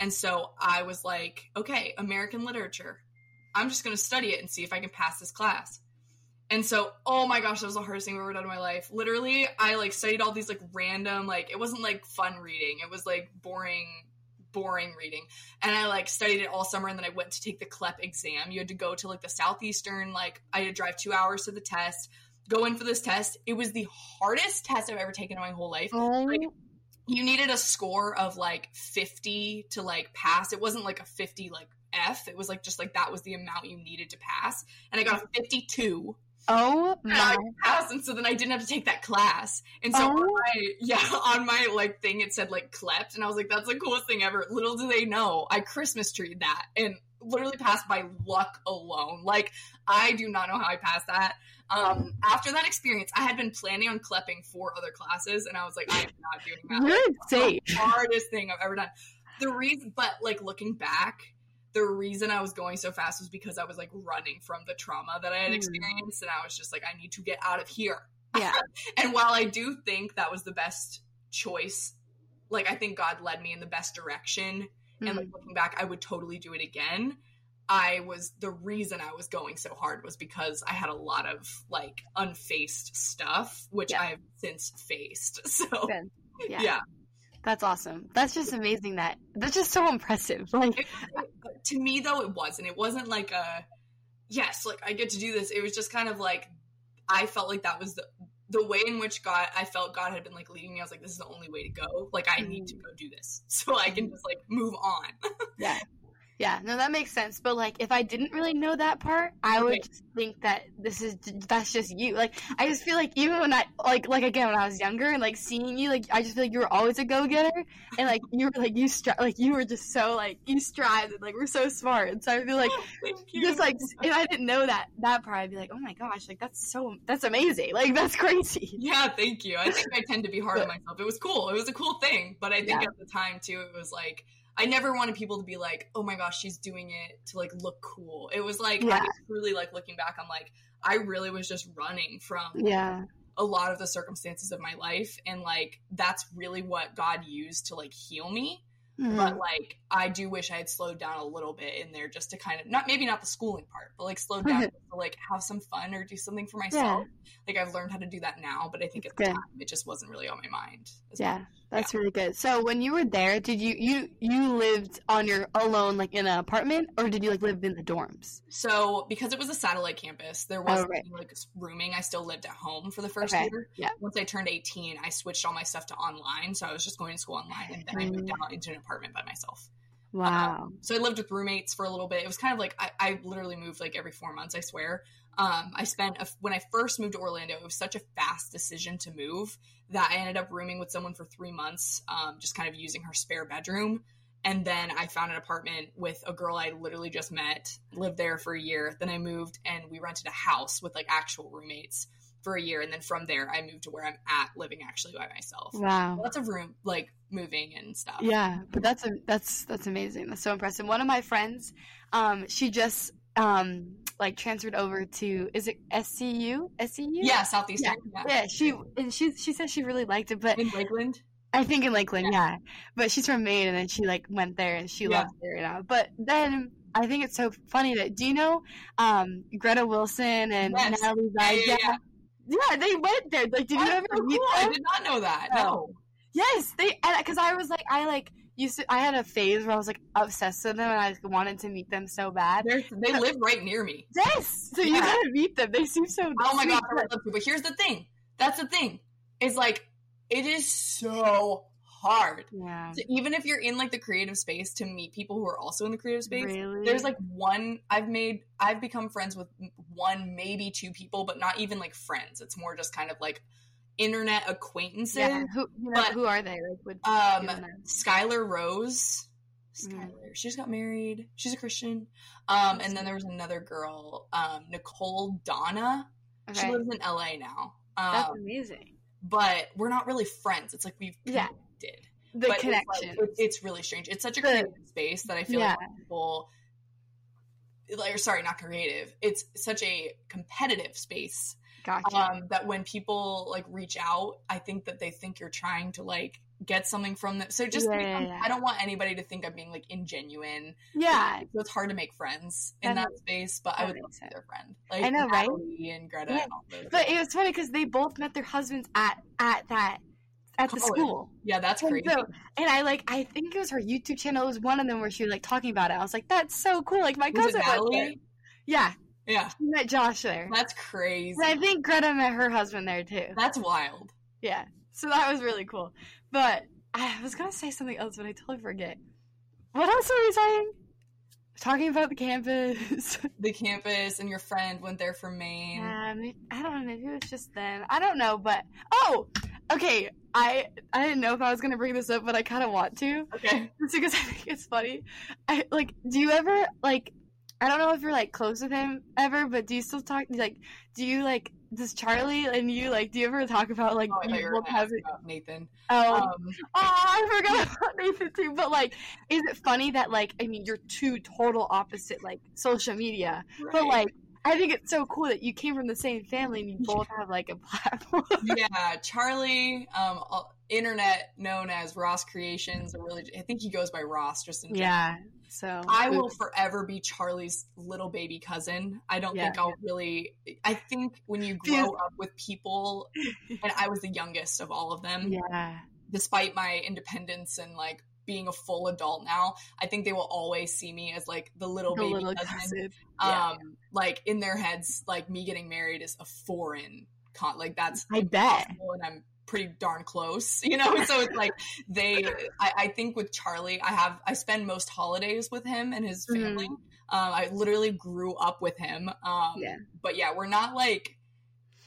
Speaker 2: And so I was like, okay, American literature. I'm just going to study it and see if I can pass this class. And so, oh my gosh, that was the hardest thing I've ever done in my life. Literally, I like studied all these like random, like it wasn't like fun reading. It was like boring, boring reading. And I like studied it all summer and then I went to take the CLEP exam. You had to go to like the Southeastern, like I had to drive two hours to the test, go in for this test. It was the hardest test I've ever taken in my whole life. Oh. Like you needed a score of like 50 to like pass. It wasn't like a 50 like F. It was like just like that was the amount you needed to pass. And I got a 52
Speaker 1: Oh my!
Speaker 2: Class, and so then I didn't have to take that class, and so oh. on my, yeah, on my like thing it said like clept, and I was like, that's the coolest thing ever. Little do they know, I Christmas treed that and literally passed by luck alone. Like I do not know how I passed that. Um, after that experience, I had been planning on clepping four other classes, and I was like, I am not doing that.
Speaker 1: You're insane.
Speaker 2: The hardest thing I've ever done. The reason, but like looking back, the reason I was going so fast was because I was like running from the trauma that I had hmm. experienced. And I was just like, I need to get out of here.
Speaker 1: Yeah.
Speaker 2: and while I do think that was the best choice, like I think God led me in the best direction. Mm. And like hmm. looking back, I would totally do it again. I was the reason I was going so hard was because I had a lot of like unfaced stuff, which
Speaker 1: Yeah.
Speaker 2: I've since faced. So.
Speaker 1: Yeah.
Speaker 2: yeah.
Speaker 1: That's awesome. That's just amazing that that's just so impressive. Like
Speaker 2: It- it- to me though, it wasn't. It wasn't like a yes, like I get to do this. It was just kind of like I felt like that was the the way in which God I felt God had been like leading me. I was like, this is the only way to go. Like I need to mm. go do this so I can mm. just like move on.
Speaker 1: Yeah. Yeah, no, that makes sense. But like, if I didn't really know that part, I would
Speaker 2: Right.
Speaker 1: just think that this is that's just you. Like, I just feel like even when I like like again when I was younger and like seeing you, like I just feel like you were always a go getter, and like you were like you stri- like you were just so like you strived and like we're so smart. And so I feel like
Speaker 2: you.
Speaker 1: just like if I didn't know that that part, I'd be like, oh my gosh, like that's so that's amazing. Like that's crazy.
Speaker 2: Yeah, thank you. I think I tend to be hard on myself. It was cool. It was a cool thing. But I think
Speaker 1: Yeah.
Speaker 2: at the time too, it was like I never wanted people to be like, "Oh my gosh, she's doing it to like look cool." It was like I was truly like looking back, I'm like, I really was just running from
Speaker 1: Yeah.
Speaker 2: a lot of the circumstances of my life, and like that's really what God used to like heal me.
Speaker 1: Mhm.
Speaker 2: But like I do wish I had slowed down a little bit in there just to kind of not maybe not the schooling part, but like slowed down to like have some fun or do something for myself. Like I've learned how to do that now, but I think at the
Speaker 1: Good.
Speaker 2: time it just wasn't really on my mind.
Speaker 1: Yeah,
Speaker 2: much.
Speaker 1: That's really good. So when you were there, did you you you lived on your alone like in an apartment or did you like live in the dorms?
Speaker 2: So because it was a satellite campus, there wasn't
Speaker 1: Oh, right.
Speaker 2: like rooming. I still lived at home for the first
Speaker 1: Okay,
Speaker 2: year.
Speaker 1: yeah.
Speaker 2: Once I turned 18, I switched all my stuff to online. So I was just going to school online and then I moved out into an apartment by myself.
Speaker 1: Wow.
Speaker 2: So I lived with roommates for a little bit. It was kind of like I, I literally moved like every four months. I swear. Um, I spent a, when I first moved to Orlando. It was such a fast decision to move that I ended up rooming with someone for three months, um, just kind of using her spare bedroom. And then I found an apartment with a girl I literally just met, lived there for a year. Then I moved and we rented a house with like actual roommates for a year. And then from there, I moved to where I'm at, living actually by myself.
Speaker 1: Wow.
Speaker 2: Lots of room, like moving and stuff.
Speaker 1: Yeah, but that's a, that's that's amazing. That's so impressive. One of my friends, um, she just um like transferred over to is it SCU? SCU?
Speaker 2: Yeah, Southeastern. Yeah.
Speaker 1: Yeah, she and she she said she really liked it, but
Speaker 2: In Lakeland.
Speaker 1: I think in Lakeland, yeah. But she's from Maine, and then she like went there, and she
Speaker 2: Yeah.
Speaker 1: loves it right now. But then I think it's so funny that do you know um, Greta Wilson and
Speaker 2: Yes.
Speaker 1: Natalie
Speaker 2: Yeah, yeah, yeah.
Speaker 1: Yeah, they went there. Like, did you ever
Speaker 2: so
Speaker 1: meet
Speaker 2: cool. I did not know that.
Speaker 1: No.
Speaker 2: No.
Speaker 1: Yes, they. Because I was like, I like used to. I had a phase where I was like obsessed with them, and I wanted to meet them so bad.
Speaker 2: They're, they live right near me.
Speaker 1: Yes, so you gotta meet them. They seem so.
Speaker 2: Oh my god, I would love to. But here's the thing. That's the thing. Is like it is so hard.
Speaker 1: Yeah.
Speaker 2: So even if you're in like the creative space to meet people who are also in the creative space,
Speaker 1: Really?
Speaker 2: there's like one I've made I've become friends with one, maybe two people, but not even like friends. It's more just kind of like internet acquaintances.
Speaker 1: yeah. Who you know,
Speaker 2: but-
Speaker 1: who are they? Like, would
Speaker 2: Um? Skylar Rose.
Speaker 1: Mm.
Speaker 2: Skylar. She just got married. She's a Christian. Um, and then there was another girl, um, Nicole Donna. She lives in LA now.
Speaker 1: that's
Speaker 2: Um,
Speaker 1: amazing.
Speaker 2: but we're not really friends. It's like we've
Speaker 1: Yeah.
Speaker 2: connected.
Speaker 1: The
Speaker 2: but
Speaker 1: connection.
Speaker 2: It's, like, it- it's really strange. It's such a
Speaker 1: The-
Speaker 2: creative space that I feel
Speaker 1: Yeah.
Speaker 2: like people like or sorry, not creative. It's such a competitive space
Speaker 1: gotcha.
Speaker 2: um, that when people like reach out, I think that they think you're trying to like get something from them. So just
Speaker 1: Yeah, yeah, yeah.
Speaker 2: I don't want anybody to think I'm being like ingenuine.
Speaker 1: yeah.
Speaker 2: So it's hard to make friends in
Speaker 1: That
Speaker 2: that space, but I would love to be their friend. Like
Speaker 1: I know, right?
Speaker 2: Natalie and Greta and all those.
Speaker 1: But it was funny because they both met their husbands at at that at the school.
Speaker 2: yeah, that's
Speaker 1: And
Speaker 2: crazy.
Speaker 1: so- And I like I think it was her YouTube channel. It was one of them where she was like talking about it. I was like, that's so cool. Like my
Speaker 2: Was
Speaker 1: cousin.
Speaker 2: Natalie?
Speaker 1: Yeah,
Speaker 2: Yeah,
Speaker 1: she met Josh there.
Speaker 2: that's crazy.
Speaker 1: And I think Greta met her husband there too.
Speaker 2: That's wild.
Speaker 1: Yeah. So that was really cool. But I was gonna say something else, but I totally forget. What else were we saying? Talking about the campus.
Speaker 2: The campus and your friend went there for Maine.
Speaker 1: Yeah, I don't know. Maybe it was just then. I don't know, but oh, okay. I I didn't know if I was gonna bring this up, but I kind of want to,
Speaker 2: Okay.
Speaker 1: just because I think it's funny. I like. Do you ever like? I don't know if you're like close with him ever, but do you still talk? Like, do you like? Does Charlie and you like? Do you ever talk about like
Speaker 2: Oh,
Speaker 1: you both have
Speaker 2: Nathan.
Speaker 1: Oh,
Speaker 2: Um,
Speaker 1: oh, I forgot about Nathan too. But like, is it funny that like I mean you're two total opposite like social media, but like I think it's so cool that you came from the same family and you both have like a platform.
Speaker 2: yeah, Charlie, um, internet known as Ross Creations, or really, I think he goes by Ross just in general.
Speaker 1: yeah, So
Speaker 2: I will forever be Charlie's little baby cousin. I don't
Speaker 1: Yeah.
Speaker 2: think I'll really. I think when you grow
Speaker 1: Yes.
Speaker 2: up with people, and I was the youngest of all of them,
Speaker 1: Yeah.
Speaker 2: despite my independence and like being a full adult now, I think they will always see me as like the little
Speaker 1: The
Speaker 2: baby
Speaker 1: little
Speaker 2: cousin.
Speaker 1: Yeah.
Speaker 2: Um, like in their heads, like me getting married is a foreign con. Like that's
Speaker 1: I bet.
Speaker 2: and I'm pretty darn close, you know. so it's like they. I, I think with Charlie, I have I spend most holidays with him and his
Speaker 1: Mhm.
Speaker 2: family. Um, I literally grew up with him. Um,
Speaker 1: Yeah.
Speaker 2: But yeah, we're not like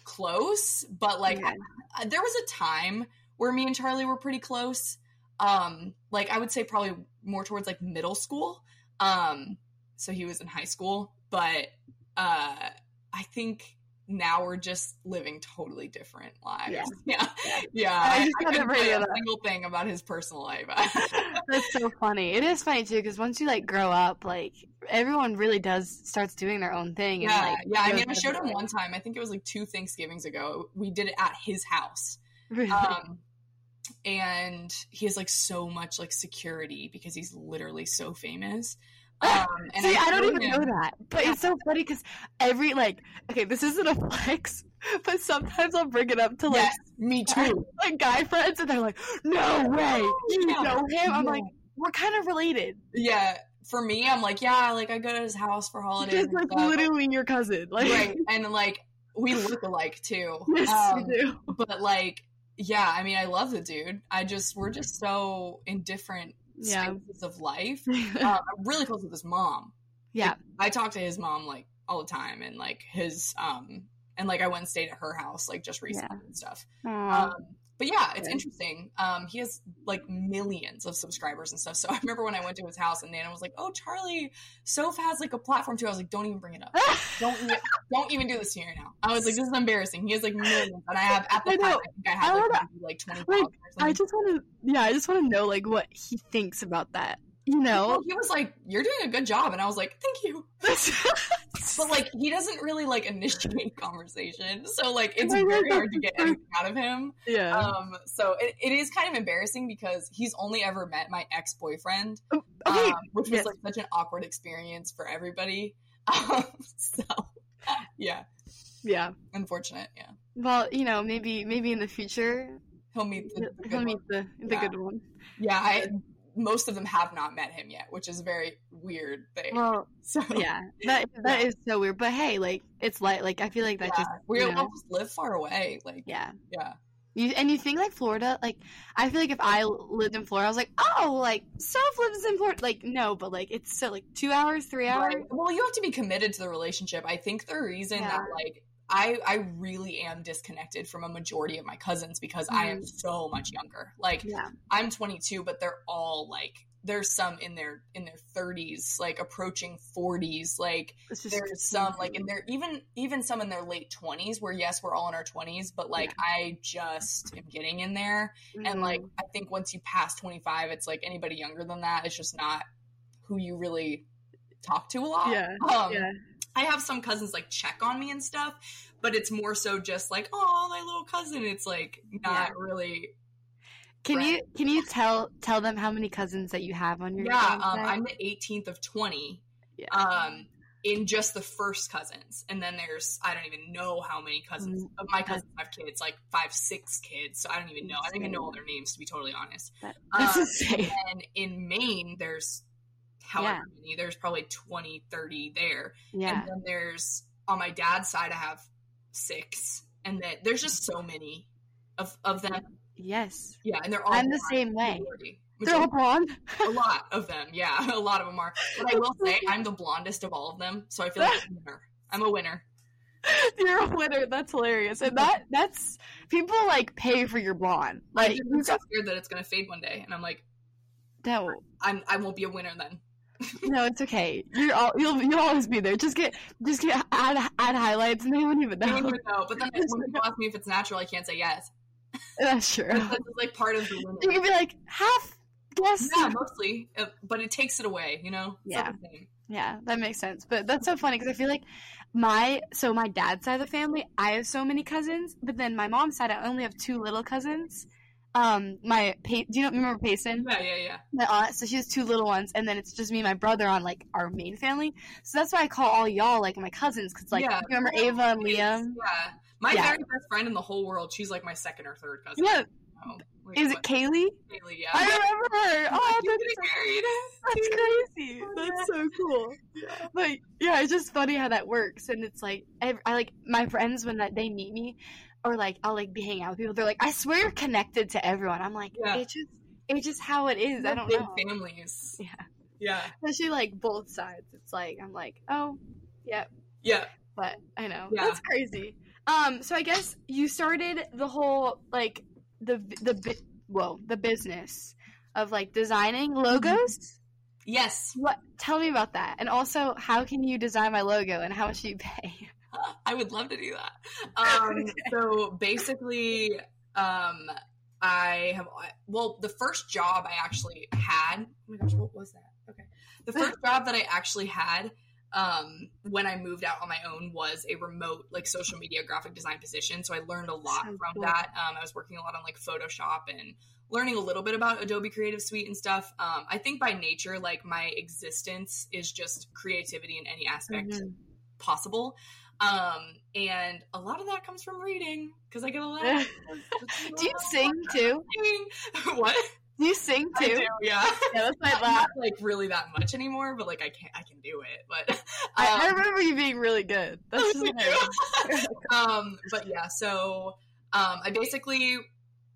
Speaker 2: close, but like
Speaker 1: Yeah.
Speaker 2: I- there was a time where me and Charlie were pretty close. Um, like I would say probably more towards like middle school. Um, so he was in high school, but uh, I think now we're just living totally different lives.
Speaker 1: Yeah.
Speaker 2: Yeah,
Speaker 1: Yeah.
Speaker 2: yeah.
Speaker 1: I
Speaker 2: I,
Speaker 1: just
Speaker 2: I
Speaker 1: to
Speaker 2: couldn't tell a single thing about his personal life.
Speaker 1: That's so funny. It is funny too because once you like grow up, like everyone really does starts doing their own thing.
Speaker 2: yeah,
Speaker 1: and, like,
Speaker 2: yeah. I mean, I showed him
Speaker 1: different
Speaker 2: one time. I think it was like two Thanksgivings ago. We did it at his house.
Speaker 1: Really?
Speaker 2: um and he has like so much like security because he's literally so famous um
Speaker 1: See, I, don't even
Speaker 2: him-
Speaker 1: know that, but it's so funny because every like, okay, this isn't a flex, but sometimes I'll bring it up to like
Speaker 2: yes me too
Speaker 1: like guy friends, and they're like, "No way, you
Speaker 2: Yeah.
Speaker 1: know him?" I'm
Speaker 2: Yeah.
Speaker 1: like, "We're kind of related."
Speaker 2: yeah for me i'm like yeah like i go to his house for holidays
Speaker 1: He's
Speaker 2: and
Speaker 1: like literally your cousin, like,
Speaker 2: right and like we look alike too
Speaker 1: yes,
Speaker 2: Um,
Speaker 1: you do.
Speaker 2: but like yeah i mean i love the dude i just we're just so in different
Speaker 1: Yeah.
Speaker 2: spaces of life. Uh, i'm really close with his mom.
Speaker 1: Yeah,
Speaker 2: I talk to his mom like all the time, and like his um, and like I went and stayed at her house like just recently and stuff. Um, but yeah, it's interesting. Um, he has like millions of subscribers and stuff. So I remember when I went to his house and Nana was like, "Oh, Charlie, Soph has like a platform too." I was like, "Don't even bring it up. Don't even, don't even do this here now." I was like, "This is embarrassing." He has like millions, and I have at the
Speaker 1: I
Speaker 2: time. I think I had
Speaker 1: I
Speaker 2: like,
Speaker 1: wanna-
Speaker 2: maybe, like twenty
Speaker 1: Like,
Speaker 2: thousand. or
Speaker 1: I just want to, yeah, I just want to know like what he thinks about that. You know,
Speaker 2: he was like, "You're doing a good job," and I was like, "Thank you." but like he doesn't really like initiate conversation so like it's very hard to get anything out of him
Speaker 1: yeah.
Speaker 2: um so it, it is kind of embarrassing because he's only ever met my ex-boyfriend
Speaker 1: okay.
Speaker 2: um, which was
Speaker 1: yes.
Speaker 2: like such an awkward experience for everybody um so yeah
Speaker 1: yeah.
Speaker 2: unfortunate yeah
Speaker 1: Well, you know, maybe maybe in the future
Speaker 2: he'll meet the, the
Speaker 1: he'll
Speaker 2: one.
Speaker 1: meet the the
Speaker 2: Yeah.
Speaker 1: good one.
Speaker 2: yeah i most of them have not met him yet which is a very weird thing
Speaker 1: Well,
Speaker 2: so
Speaker 1: yeah, that that
Speaker 2: Yeah.
Speaker 1: is so weird. But hey, like it's like like I feel like that
Speaker 2: yeah,
Speaker 1: just
Speaker 2: we all just live far away like
Speaker 1: yeah.
Speaker 2: yeah
Speaker 1: You and you think like Florida, like I feel like if I lived in Florida, I was like, oh, like Soph lives in Florida. Like no, but like it's so like two hours, three hours.
Speaker 2: Right. Well, you have to be committed to the relationship. I think the reason
Speaker 1: Yeah.
Speaker 2: that like I I really am disconnected from a majority of my cousins because I am
Speaker 1: Mhm.
Speaker 2: so much younger. Like
Speaker 1: Yeah,
Speaker 2: I'm 22, but they're all like there's some in their in their 30s, like approaching 40s. Like there's some like in their even even some in their late 20s where yes, we're all in our 20s, but like I just am getting in there and
Speaker 1: Mhm.
Speaker 2: like I think once you pass 25, it's like anybody younger than that, it's just not who you really talk to a lot.
Speaker 1: yeah,
Speaker 2: Um,
Speaker 1: yeah,
Speaker 2: I have some cousins like check on me and stuff, but it's more so just like, oh, my little cousin. It's like not really.
Speaker 1: Can
Speaker 2: right.
Speaker 1: you can you tell tell them how many cousins that you have on your
Speaker 2: Yeah, um. I'm the 18th of 20.
Speaker 1: Yeah.
Speaker 2: Um, in just the first cousins, and then there's I don't even know how many cousins.
Speaker 1: Mm,
Speaker 2: Of my cousins have kids, like five, six kids. So I don't even know. I don't even know all their names to be totally honest.
Speaker 1: That- That's
Speaker 2: Um,
Speaker 1: insane.
Speaker 2: and in Maine, there's however
Speaker 1: Yeah.
Speaker 2: many. There's probably 20, 30 there.
Speaker 1: Yeah,
Speaker 2: And then there's on my dad's side, I have six, and then there's just so many of of them.
Speaker 1: yes.
Speaker 2: Yeah, and they're all.
Speaker 1: I'm the same way.
Speaker 2: majority.
Speaker 1: They're all blonde.
Speaker 2: a lot of them, yeah, a lot of them are. But I will say, I'm the blondest of all of them, so I feel like I'm a winner. I'm a winner.
Speaker 1: You're a winner. That's hilarious. And that that's people like pay for your blonde.
Speaker 2: Like, I'm so scared that it's gonna fade one day, and I'm like,
Speaker 1: no,
Speaker 2: I'm I won't be a winner then.
Speaker 1: No, it's okay. You're all you'll you'll always be there. Just get just get add add highlights, and they won't even know.
Speaker 2: don't even know. But then when people ask me if it's natural, I can't say yes.
Speaker 1: That's true.
Speaker 2: That's like part of the
Speaker 1: You
Speaker 2: winning.
Speaker 1: can be like half. Yes.
Speaker 2: Yeah, mostly, uh, but it takes it away. You know.
Speaker 1: Yeah. Yeah, that makes sense. But that's so funny because I feel like my so my dad's side of the family, I have so many cousins, but then my mom's side, I only have two little cousins. Um my pa- do you know, remember Payson?
Speaker 2: Yeah, yeah, yeah.
Speaker 1: My aunt, so she has two little ones, and then it's just me and my brother on like our main family. So that's why I call all y'all like my cousins, because like
Speaker 2: Yeah.
Speaker 1: you remember Ava and Liam?
Speaker 2: Yeah. My
Speaker 1: Yeah.
Speaker 2: very best friend in the whole world, she's like my second or third cousin.
Speaker 1: Yeah,
Speaker 2: Oh, like,
Speaker 1: is it Kaylee?
Speaker 2: Kaylee, yeah.
Speaker 1: I remember her. Oh, that's
Speaker 2: married.
Speaker 1: That's crazy. That's so cool.
Speaker 2: Yeah.
Speaker 1: But yeah, it's just funny how that works. And it's like I, I like my friends when that they meet me, or like I'll like be hanging out with people. They're like, I swear you're connected to everyone. I'm like,
Speaker 2: Yeah.
Speaker 1: it's just it's just how it is. I
Speaker 2: They're
Speaker 1: don't
Speaker 2: big
Speaker 1: know.
Speaker 2: families.
Speaker 1: Yeah,
Speaker 2: Yeah.
Speaker 1: especially like both sides. It's like I'm like, oh, yeah,
Speaker 2: Yeah.
Speaker 1: but I know
Speaker 2: Yeah.
Speaker 1: that's crazy. Um, so I guess you started the whole like the the whoa the business of like designing logos.
Speaker 2: Yes.
Speaker 1: What? Tell me about that. And also, how can you design my logo and how much do you pay?
Speaker 2: I would love to do that. Um, so basically, um, I have well, the first job I actually had. Oh my gosh, what was that? Okay, the first job that I actually had um, when I moved out on my own was a remote like social media graphic design position. So I learned a lot
Speaker 1: So
Speaker 2: from
Speaker 1: cool.
Speaker 2: that. Um, I was working a lot on like Photoshop and learning a little bit about Adobe Creative Suite and stuff. Um, I think by nature, like my existence is just creativity in any aspect
Speaker 1: Mhm.
Speaker 2: possible. Um, and a lot of that comes from reading because I get a lot.
Speaker 1: do
Speaker 2: do
Speaker 1: you sing too?
Speaker 2: what?
Speaker 1: Do you sing too?
Speaker 2: do, yeah.
Speaker 1: Yeah, that's my
Speaker 2: Not,
Speaker 1: laugh.
Speaker 2: like really that much anymore, but like I can I can do it. But
Speaker 1: I, I
Speaker 2: um,
Speaker 1: remember you being really good. That's just
Speaker 2: um, but yeah, so um, I basically,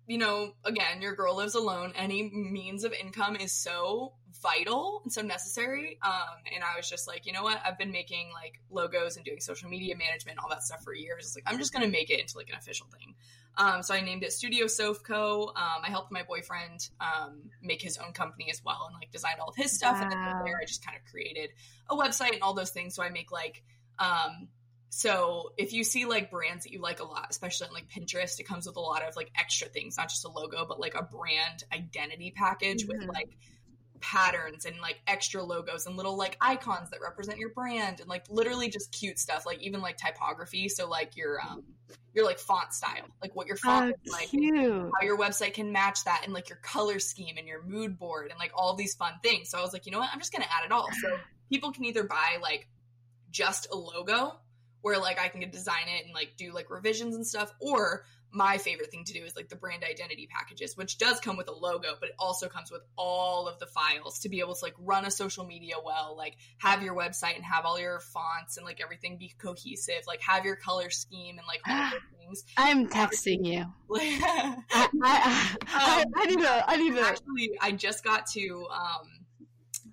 Speaker 2: you know, again, your girl lives alone. Any means of income is so vital and so necessary. Um, and I was just like, you know what? I've been making like logos and doing social media management, all that stuff for years. It's like I'm just gonna make it into like an official thing. Um, so I named it Studio Sofco. Um, I helped my boyfriend um, make his own company as well and like designed all of his stuff. And then from there, I just kind of created a website and all those things. So I make like um, so if you see like brands that you like a lot, especially on like Pinterest, it comes with a lot of like extra things, not just a logo, but like a brand identity package with
Speaker 1: Mhm.
Speaker 2: like patterns and like extra logos and little like icons that represent your brand and like literally just cute stuff, like even like typography. So like your um your like font style, like what your font
Speaker 1: Oh,
Speaker 2: is like how your website can match that and like your color scheme and your mood board and like all these fun things. So I was like, you know what? I'm just gonna add it all. So people can either buy like just a logo where like I can design it and like do like revisions and stuff, or my favorite thing to do is like the brand identity packages, which does come with a logo, but it also comes with all of the files to be able to like run a social media well, like have your website and have all your fonts and like everything be cohesive, like have your color scheme and like all those things.
Speaker 1: I'm texting you. I, I, I,
Speaker 2: Um,
Speaker 1: I need to. I need to.
Speaker 2: actually i just got to um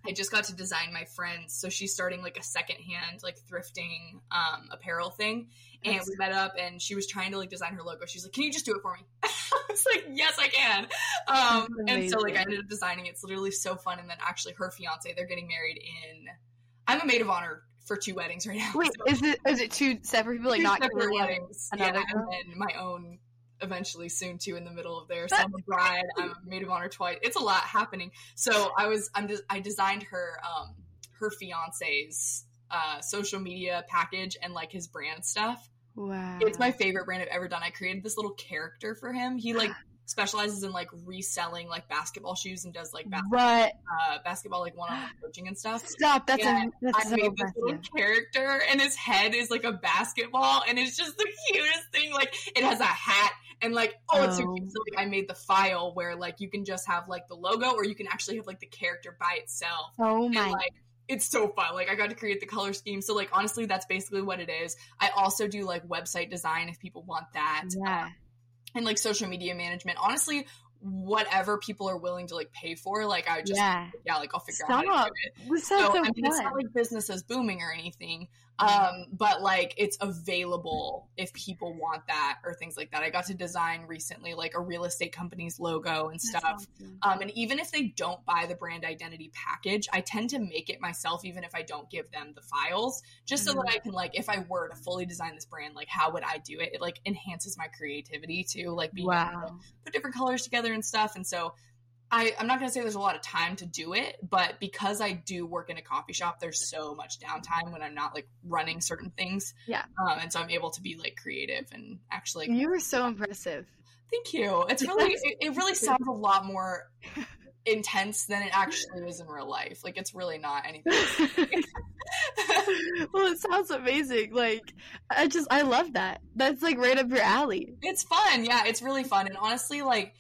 Speaker 2: i just got to design my friend's so she's starting like a secondhand like thrifting um apparel thing. And we met up and she was trying to like design her logo. She's like can you just do it for me? I was like yes i can. Um and so like i ended up designing it. it's literally so fun. And then actually her fiance they're getting married in i'm a maid of honor for two weddings right now
Speaker 1: Wait,
Speaker 2: so-
Speaker 1: is it is it two separate people like
Speaker 2: two
Speaker 1: not
Speaker 2: separate weddings.
Speaker 1: another
Speaker 2: yeah,
Speaker 1: girl?
Speaker 2: and my own eventually soon too in the middle of there. So I'm a bride. I'm a maid of honor twice. It's a lot happening. So I was I'm just I designed her um her fiance's uh social media package and like his brand stuff.
Speaker 1: Wow.
Speaker 2: It's my favorite brand I've ever done. I created this little character for him. He like specializes in like reselling like basketball shoes and does like bas-
Speaker 1: What?
Speaker 2: uh, basketball like one-on-one coaching and stuff.
Speaker 1: Stop. That's
Speaker 2: Yeah,
Speaker 1: a, that's
Speaker 2: I
Speaker 1: so
Speaker 2: made this little character, and his head is like a basketball, and it's just the cutest thing. Like it has a hat, and like oh, it's so
Speaker 1: Oh.
Speaker 2: cute. So like I made the file where like you can just have like the logo, or you can actually have like the character by itself,
Speaker 1: Oh
Speaker 2: and
Speaker 1: my.
Speaker 2: like. It's so fun. Like I got to create the color scheme. So like honestly, that's basically what it is. I also do like website design if people want that,
Speaker 1: yeah.
Speaker 2: And like social media management. Honestly, whatever people are willing to like pay for, like I just yeah,
Speaker 1: yeah.
Speaker 2: like I'll figure out how to do it
Speaker 1: This
Speaker 2: so,
Speaker 1: so,
Speaker 2: I mean, it's not like business is booming or anything, um, but like it's available if people want that or things like that. I got to design recently like a real estate company's logo and stuff.
Speaker 1: awesome.
Speaker 2: Um, and even if they don't buy the brand identity package, I tend to make it myself, even if I don't give them the files, just so
Speaker 1: Mhm.
Speaker 2: that I can like, if I were to fully design this brand, like how would I do it? It like enhances my creativity too, like being able to put different colors together and stuff. And so I, I'm not going to say there's a lot of time to do it, but because I do work in a coffee shop, there's so much downtime when I'm not like running certain things.
Speaker 1: Yeah.
Speaker 2: Um, and so I'm able to be like creative and actually,
Speaker 1: You were so impressive.
Speaker 2: Thank you. It's really it, it really sounds a lot more intense than it actually is in real life. Like it's really not anything.
Speaker 1: well, it sounds amazing. Like I just I love that. That's like right up your alley.
Speaker 2: It's fun. Yeah, it's really fun. And honestly, like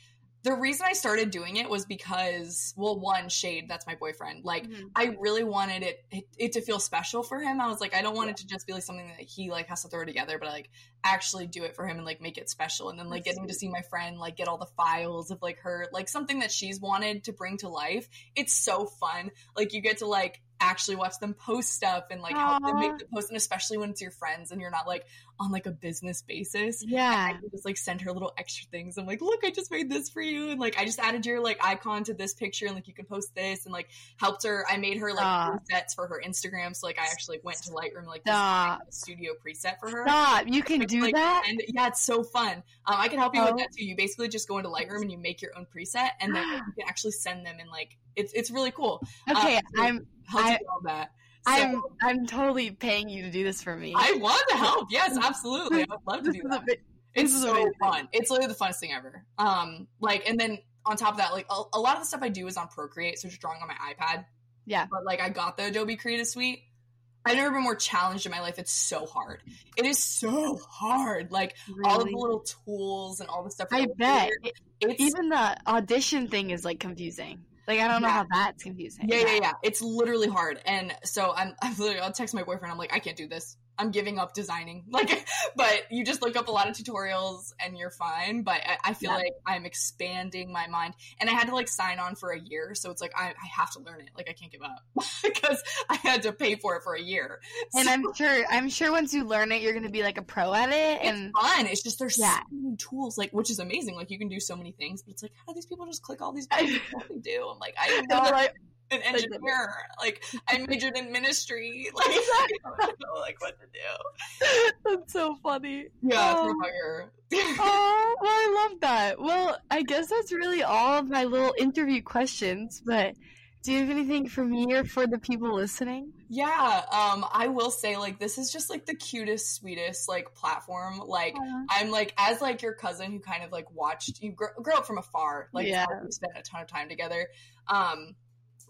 Speaker 2: the reason I started doing it was because, well, one, Shade, that's my boyfriend. Like, mm-hmm. I really wanted it, it, it to feel special for him. I was like, I don't want it to just be like something that he like has to throw together, but like actually do it for him and like make it special. And then like that's getting sweet. to see my friend like get all the files of like her like something that she's wanted to bring to life. It's so fun. Like you get to like actually watch them post stuff and like Aww. help them make the post and especially when it's your friends and you're not like on like a business basis
Speaker 1: yeah
Speaker 2: I just like send her little extra things i'm like look i just made this for you and like i just added your like icon to this picture and like you can post this and like helped her i made her like Stop. presets for her instagram so like i actually went to lightroom like a studio preset for her
Speaker 1: Stop. you can do
Speaker 2: like,
Speaker 1: that
Speaker 2: and yeah it's so fun um, i can help you oh. with that too you basically just go into lightroom and you make your own preset and then you can actually send them in like it's it's really cool
Speaker 1: okay um, i'm
Speaker 2: I, all that.
Speaker 1: So, I'm I'm totally paying you to do this for me.
Speaker 2: I want to help. Yes, absolutely. I would love to do that. Bit, it's so amazing. fun. It's literally the funnest thing ever. Um, like, and then on top of that, like a, a, lot of the stuff I do is on Procreate, so just drawing on my iPad.
Speaker 1: Yeah.
Speaker 2: But like, I got the Adobe Creative Suite. I've never been more challenged in my life. It's so hard. It is so hard. Like really? all of the little tools and all the stuff.
Speaker 1: I bet. It, even the audition thing is like confusing. Like I don't know how that's confusing.
Speaker 2: Yeah, yeah, yeah. It's literally hard. And so I'm, I'm literally, I'll text my boyfriend. I'm like, I can't do this. I'm giving up designing. Like, but you just look up a lot of tutorials and you're fine. But I, I feel yeah. like I'm expanding my mind, and I had to like sign on for a year, so it's like I, I have to learn it. Like I can't give up because I had to pay for it for a year.
Speaker 1: And so, I'm sure, I'm sure once you learn it, you're gonna be like a pro at it. And
Speaker 2: it's fun. It's just there's yeah. so many tools, like which is amazing. Like you can do so many things, but it's like how do these people just click all these buttons? do? I'm like I know. An engineer. Like I majored in ministry. Like I don't know like what to do.
Speaker 1: That's so funny.
Speaker 2: Yeah, oh.
Speaker 1: oh, well, I love that. Well, I guess that's really all of my little interview questions. But do you have anything for me or for the people listening?
Speaker 2: Yeah, um, I will say like this is just like the cutest, sweetest like platform. Like uh-huh. I'm like as like your cousin who kind of like watched you grow, grow up from afar. Like yeah. we spent a ton of time together. Um,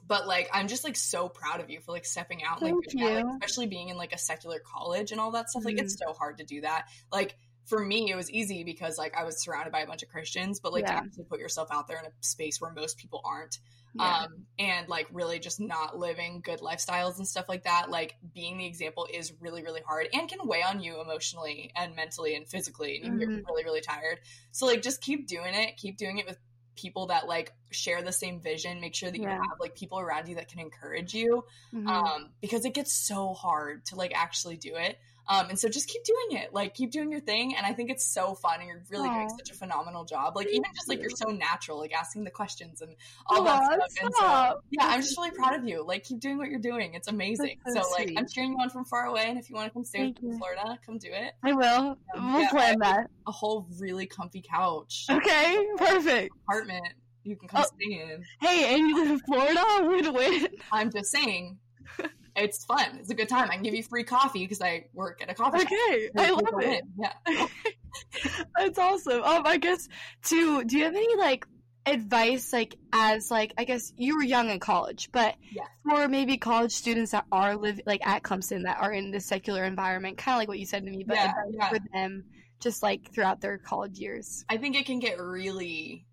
Speaker 2: but like i'm just like so proud of you for like stepping out like, like especially being in like a secular college and all that stuff like mm it's so hard to do that like for me it was easy because like i was surrounded by a bunch of christians but like yeah. to actually put yourself out there in a space where most people aren't yeah. um and like really just not living good lifestyles and stuff like that like being the example is really really hard and can weigh on you emotionally and mentally and physically and you mm-hmm. get really really tired so like just keep doing it keep doing it with people that like share the same vision make sure that yeah. you have like people around you that can encourage you mm-hmm. um because it gets so hard to like actually do it um, and so just keep doing it. Like keep doing your thing. And I think it's so fun and you're really Aww. doing such a phenomenal job. Like even just like you're so natural, like asking the questions and all Aww, that stuff. And so yeah, I'm just really proud of you. Like keep doing what you're doing. It's amazing. So, so, like I'm cheering you on from far away and if you want to come stay with Florida, come do it.
Speaker 1: I will. Um, we'll yeah, plan that.
Speaker 2: A whole really comfy couch.
Speaker 1: Okay, perfect.
Speaker 2: Apartment you can come oh, stay in.
Speaker 1: Hey, and you live in Florida? Win win.
Speaker 2: I'm just saying it's fun. It's a good time. I can give you free coffee because I work at a coffee
Speaker 1: okay, shop. Okay, I love it. In.
Speaker 2: Yeah,
Speaker 1: that's awesome. Um, I guess too. Do you have any like advice, like as like I guess you were young in college, but
Speaker 2: yes.
Speaker 1: for maybe college students that are live like at Clemson that are in the secular environment, kind of like what you said to me, but yeah, yeah. for them, just like throughout their college years.
Speaker 2: I think it can get really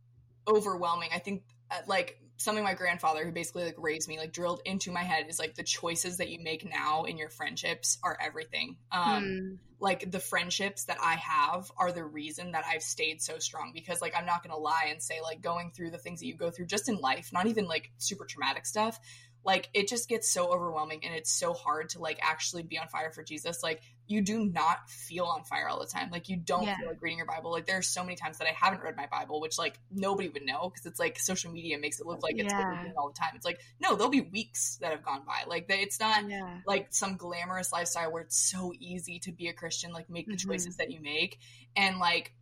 Speaker 2: overwhelming. I think uh, like something my grandfather who basically like raised me like drilled into my head is like the choices that you make now in your friendships are everything um hmm. like the friendships that i have are the reason that i've stayed so strong because like i'm not gonna lie and say like going through the things that you go through just in life not even like super traumatic stuff like it just gets so overwhelming and it's so hard to like actually be on fire for Jesus. Like you do not feel on fire all the time. Like you don't yeah. feel like reading your Bible. Like there's so many times that I haven't read my Bible, which like nobody would know because it's like social media makes it look like it's yeah. all the time. It's like no, there'll be weeks that have gone by. Like it's not yeah. like some glamorous lifestyle where it's so easy to be a Christian, like make the mm-hmm. choices that you make and like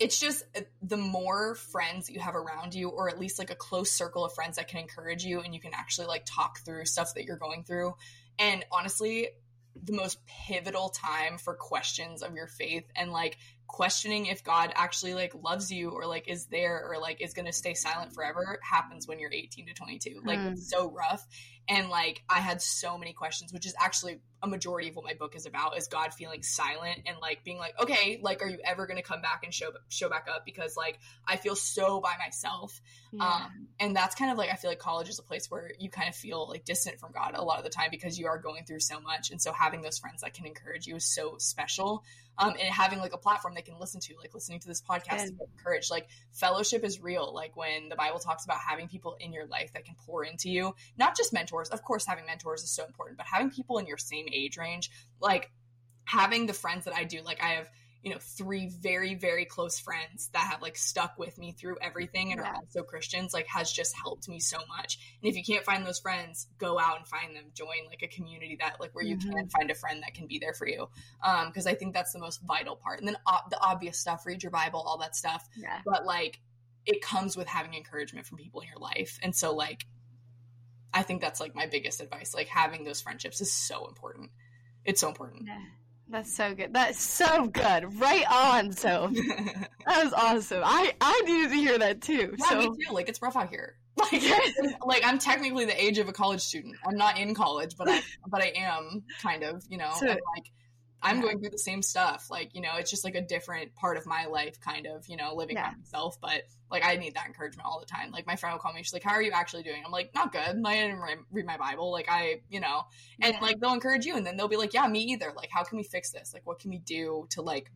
Speaker 2: it's just uh, the more friends you have around you or at least like a close circle of friends that can encourage you and you can actually like talk through stuff that you're going through. And honestly the most pivotal time for questions of your faith and like questioning if God actually like loves you or like is there or like is going to stay silent forever happens when you're 18 to 22. Like
Speaker 1: Mm.
Speaker 2: it's so rough and like I had so many questions which is actually a majority of what my book is about is God feeling silent and like being like okay, like are you ever going to come back and show show back up because like I feel so by myself.
Speaker 1: Yeah.
Speaker 2: Um, and that's kind of like I feel like college is a place where you kind of feel like distant from God a lot of the time because you are going through so much, and so having those friends that can encourage you is so special. Um, and having like a platform they can listen to, like listening to this podcast, to
Speaker 1: Good.
Speaker 2: get encouraged. Like fellowship is real. Like when the Bible talks about having people in your life that can pour into you, not just mentors. Of course, having mentors is so important, but having people in your same age range, like having the friends that I do. Like I have you know three very very close friends that have like stuck with me through everything and
Speaker 1: Yeah.
Speaker 2: are also christians like has just helped me so much and if you can't find those friends go out and find them join like a community that like where you
Speaker 1: Mhm.
Speaker 2: can find a friend that can be there for you um because i think that's the most vital part and then ob- the obvious stuff read your bible all that stuff
Speaker 1: yeah.
Speaker 2: but like it comes with having encouragement from people in your life and so like i think that's like my biggest advice like having those friendships is so important it's so important
Speaker 1: Yeah. That's so good. That's so good. Right on. So that was awesome. I I needed to hear that too.
Speaker 2: Yeah,
Speaker 1: so
Speaker 2: me too. Like it's rough out here. Like, like I'm technically the age of a college student. I'm not in college, but I but I am kind of, you know.
Speaker 1: So-
Speaker 2: like I'm going through the same stuff. Like, you know, it's just like a different part of my life, kind of, you know, living
Speaker 1: Yeah.
Speaker 2: by myself. But like I need that encouragement all the time. Like my friend will call me, she's like, How are you actually doing? I'm like, Not good. Like, I didn't re- read my Bible. Like I, you know, and
Speaker 1: Yeah.
Speaker 2: like they'll encourage you and then they'll be like, Yeah, me either. Like, how can we fix this? Like what can we do to like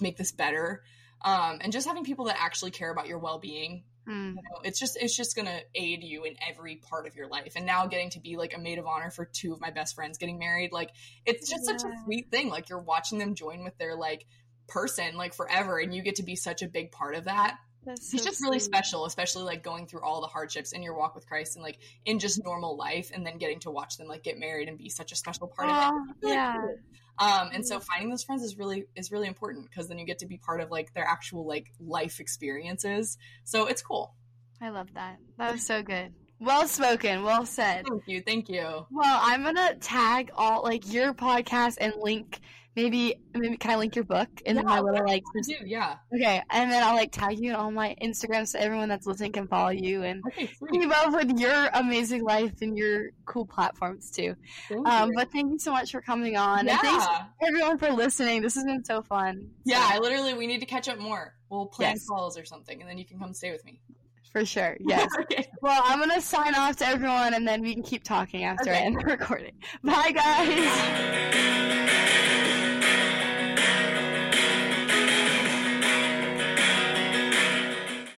Speaker 2: make this better? Um, and just having people that actually care about your well being
Speaker 1: Mm.
Speaker 2: you know, it's just it's just gonna aid you in every part of your life. And now getting to be like a maid of honor for two of my best friends getting married like it's just such a sweet thing. Like you're watching them join with their like person like forever and you get to be such a big part of that
Speaker 1: That's
Speaker 2: it's
Speaker 1: so
Speaker 2: just really special especially like going through all the hardships in your walk with christ and like in just normal life and then getting to watch them like get married and be such a special part of it really
Speaker 1: yeah.
Speaker 2: cool. um and so finding those friends is really is really important because then you get to be part of like their actual like life experiences so it's cool
Speaker 1: I love that. That was so good. Well spoken. Well said.
Speaker 2: Thank you, thank you.
Speaker 1: Well, I'm gonna tag all like your podcast and link maybe maybe can I link your book in
Speaker 2: Yeah,
Speaker 1: my little like
Speaker 2: I do, yeah.
Speaker 1: okay, and then I'll like tag you on all my Instagram so everyone that's listening can follow you and
Speaker 2: Okay,
Speaker 1: keep up with your amazing life and your cool platforms too.
Speaker 2: Thank
Speaker 1: Um, but thank you so much for coming on
Speaker 2: yeah,
Speaker 1: and thanks everyone for listening. This has been so fun.
Speaker 2: yeah.
Speaker 1: So,
Speaker 2: I literally, we need to catch up more. We'll plan
Speaker 1: Yes.
Speaker 2: calls or something, and then you can come stay with me.
Speaker 1: for sure. Yes.
Speaker 2: okay.
Speaker 1: well, I'm gonna sign off to everyone and then we can keep talking after I end the recording. Bye guys.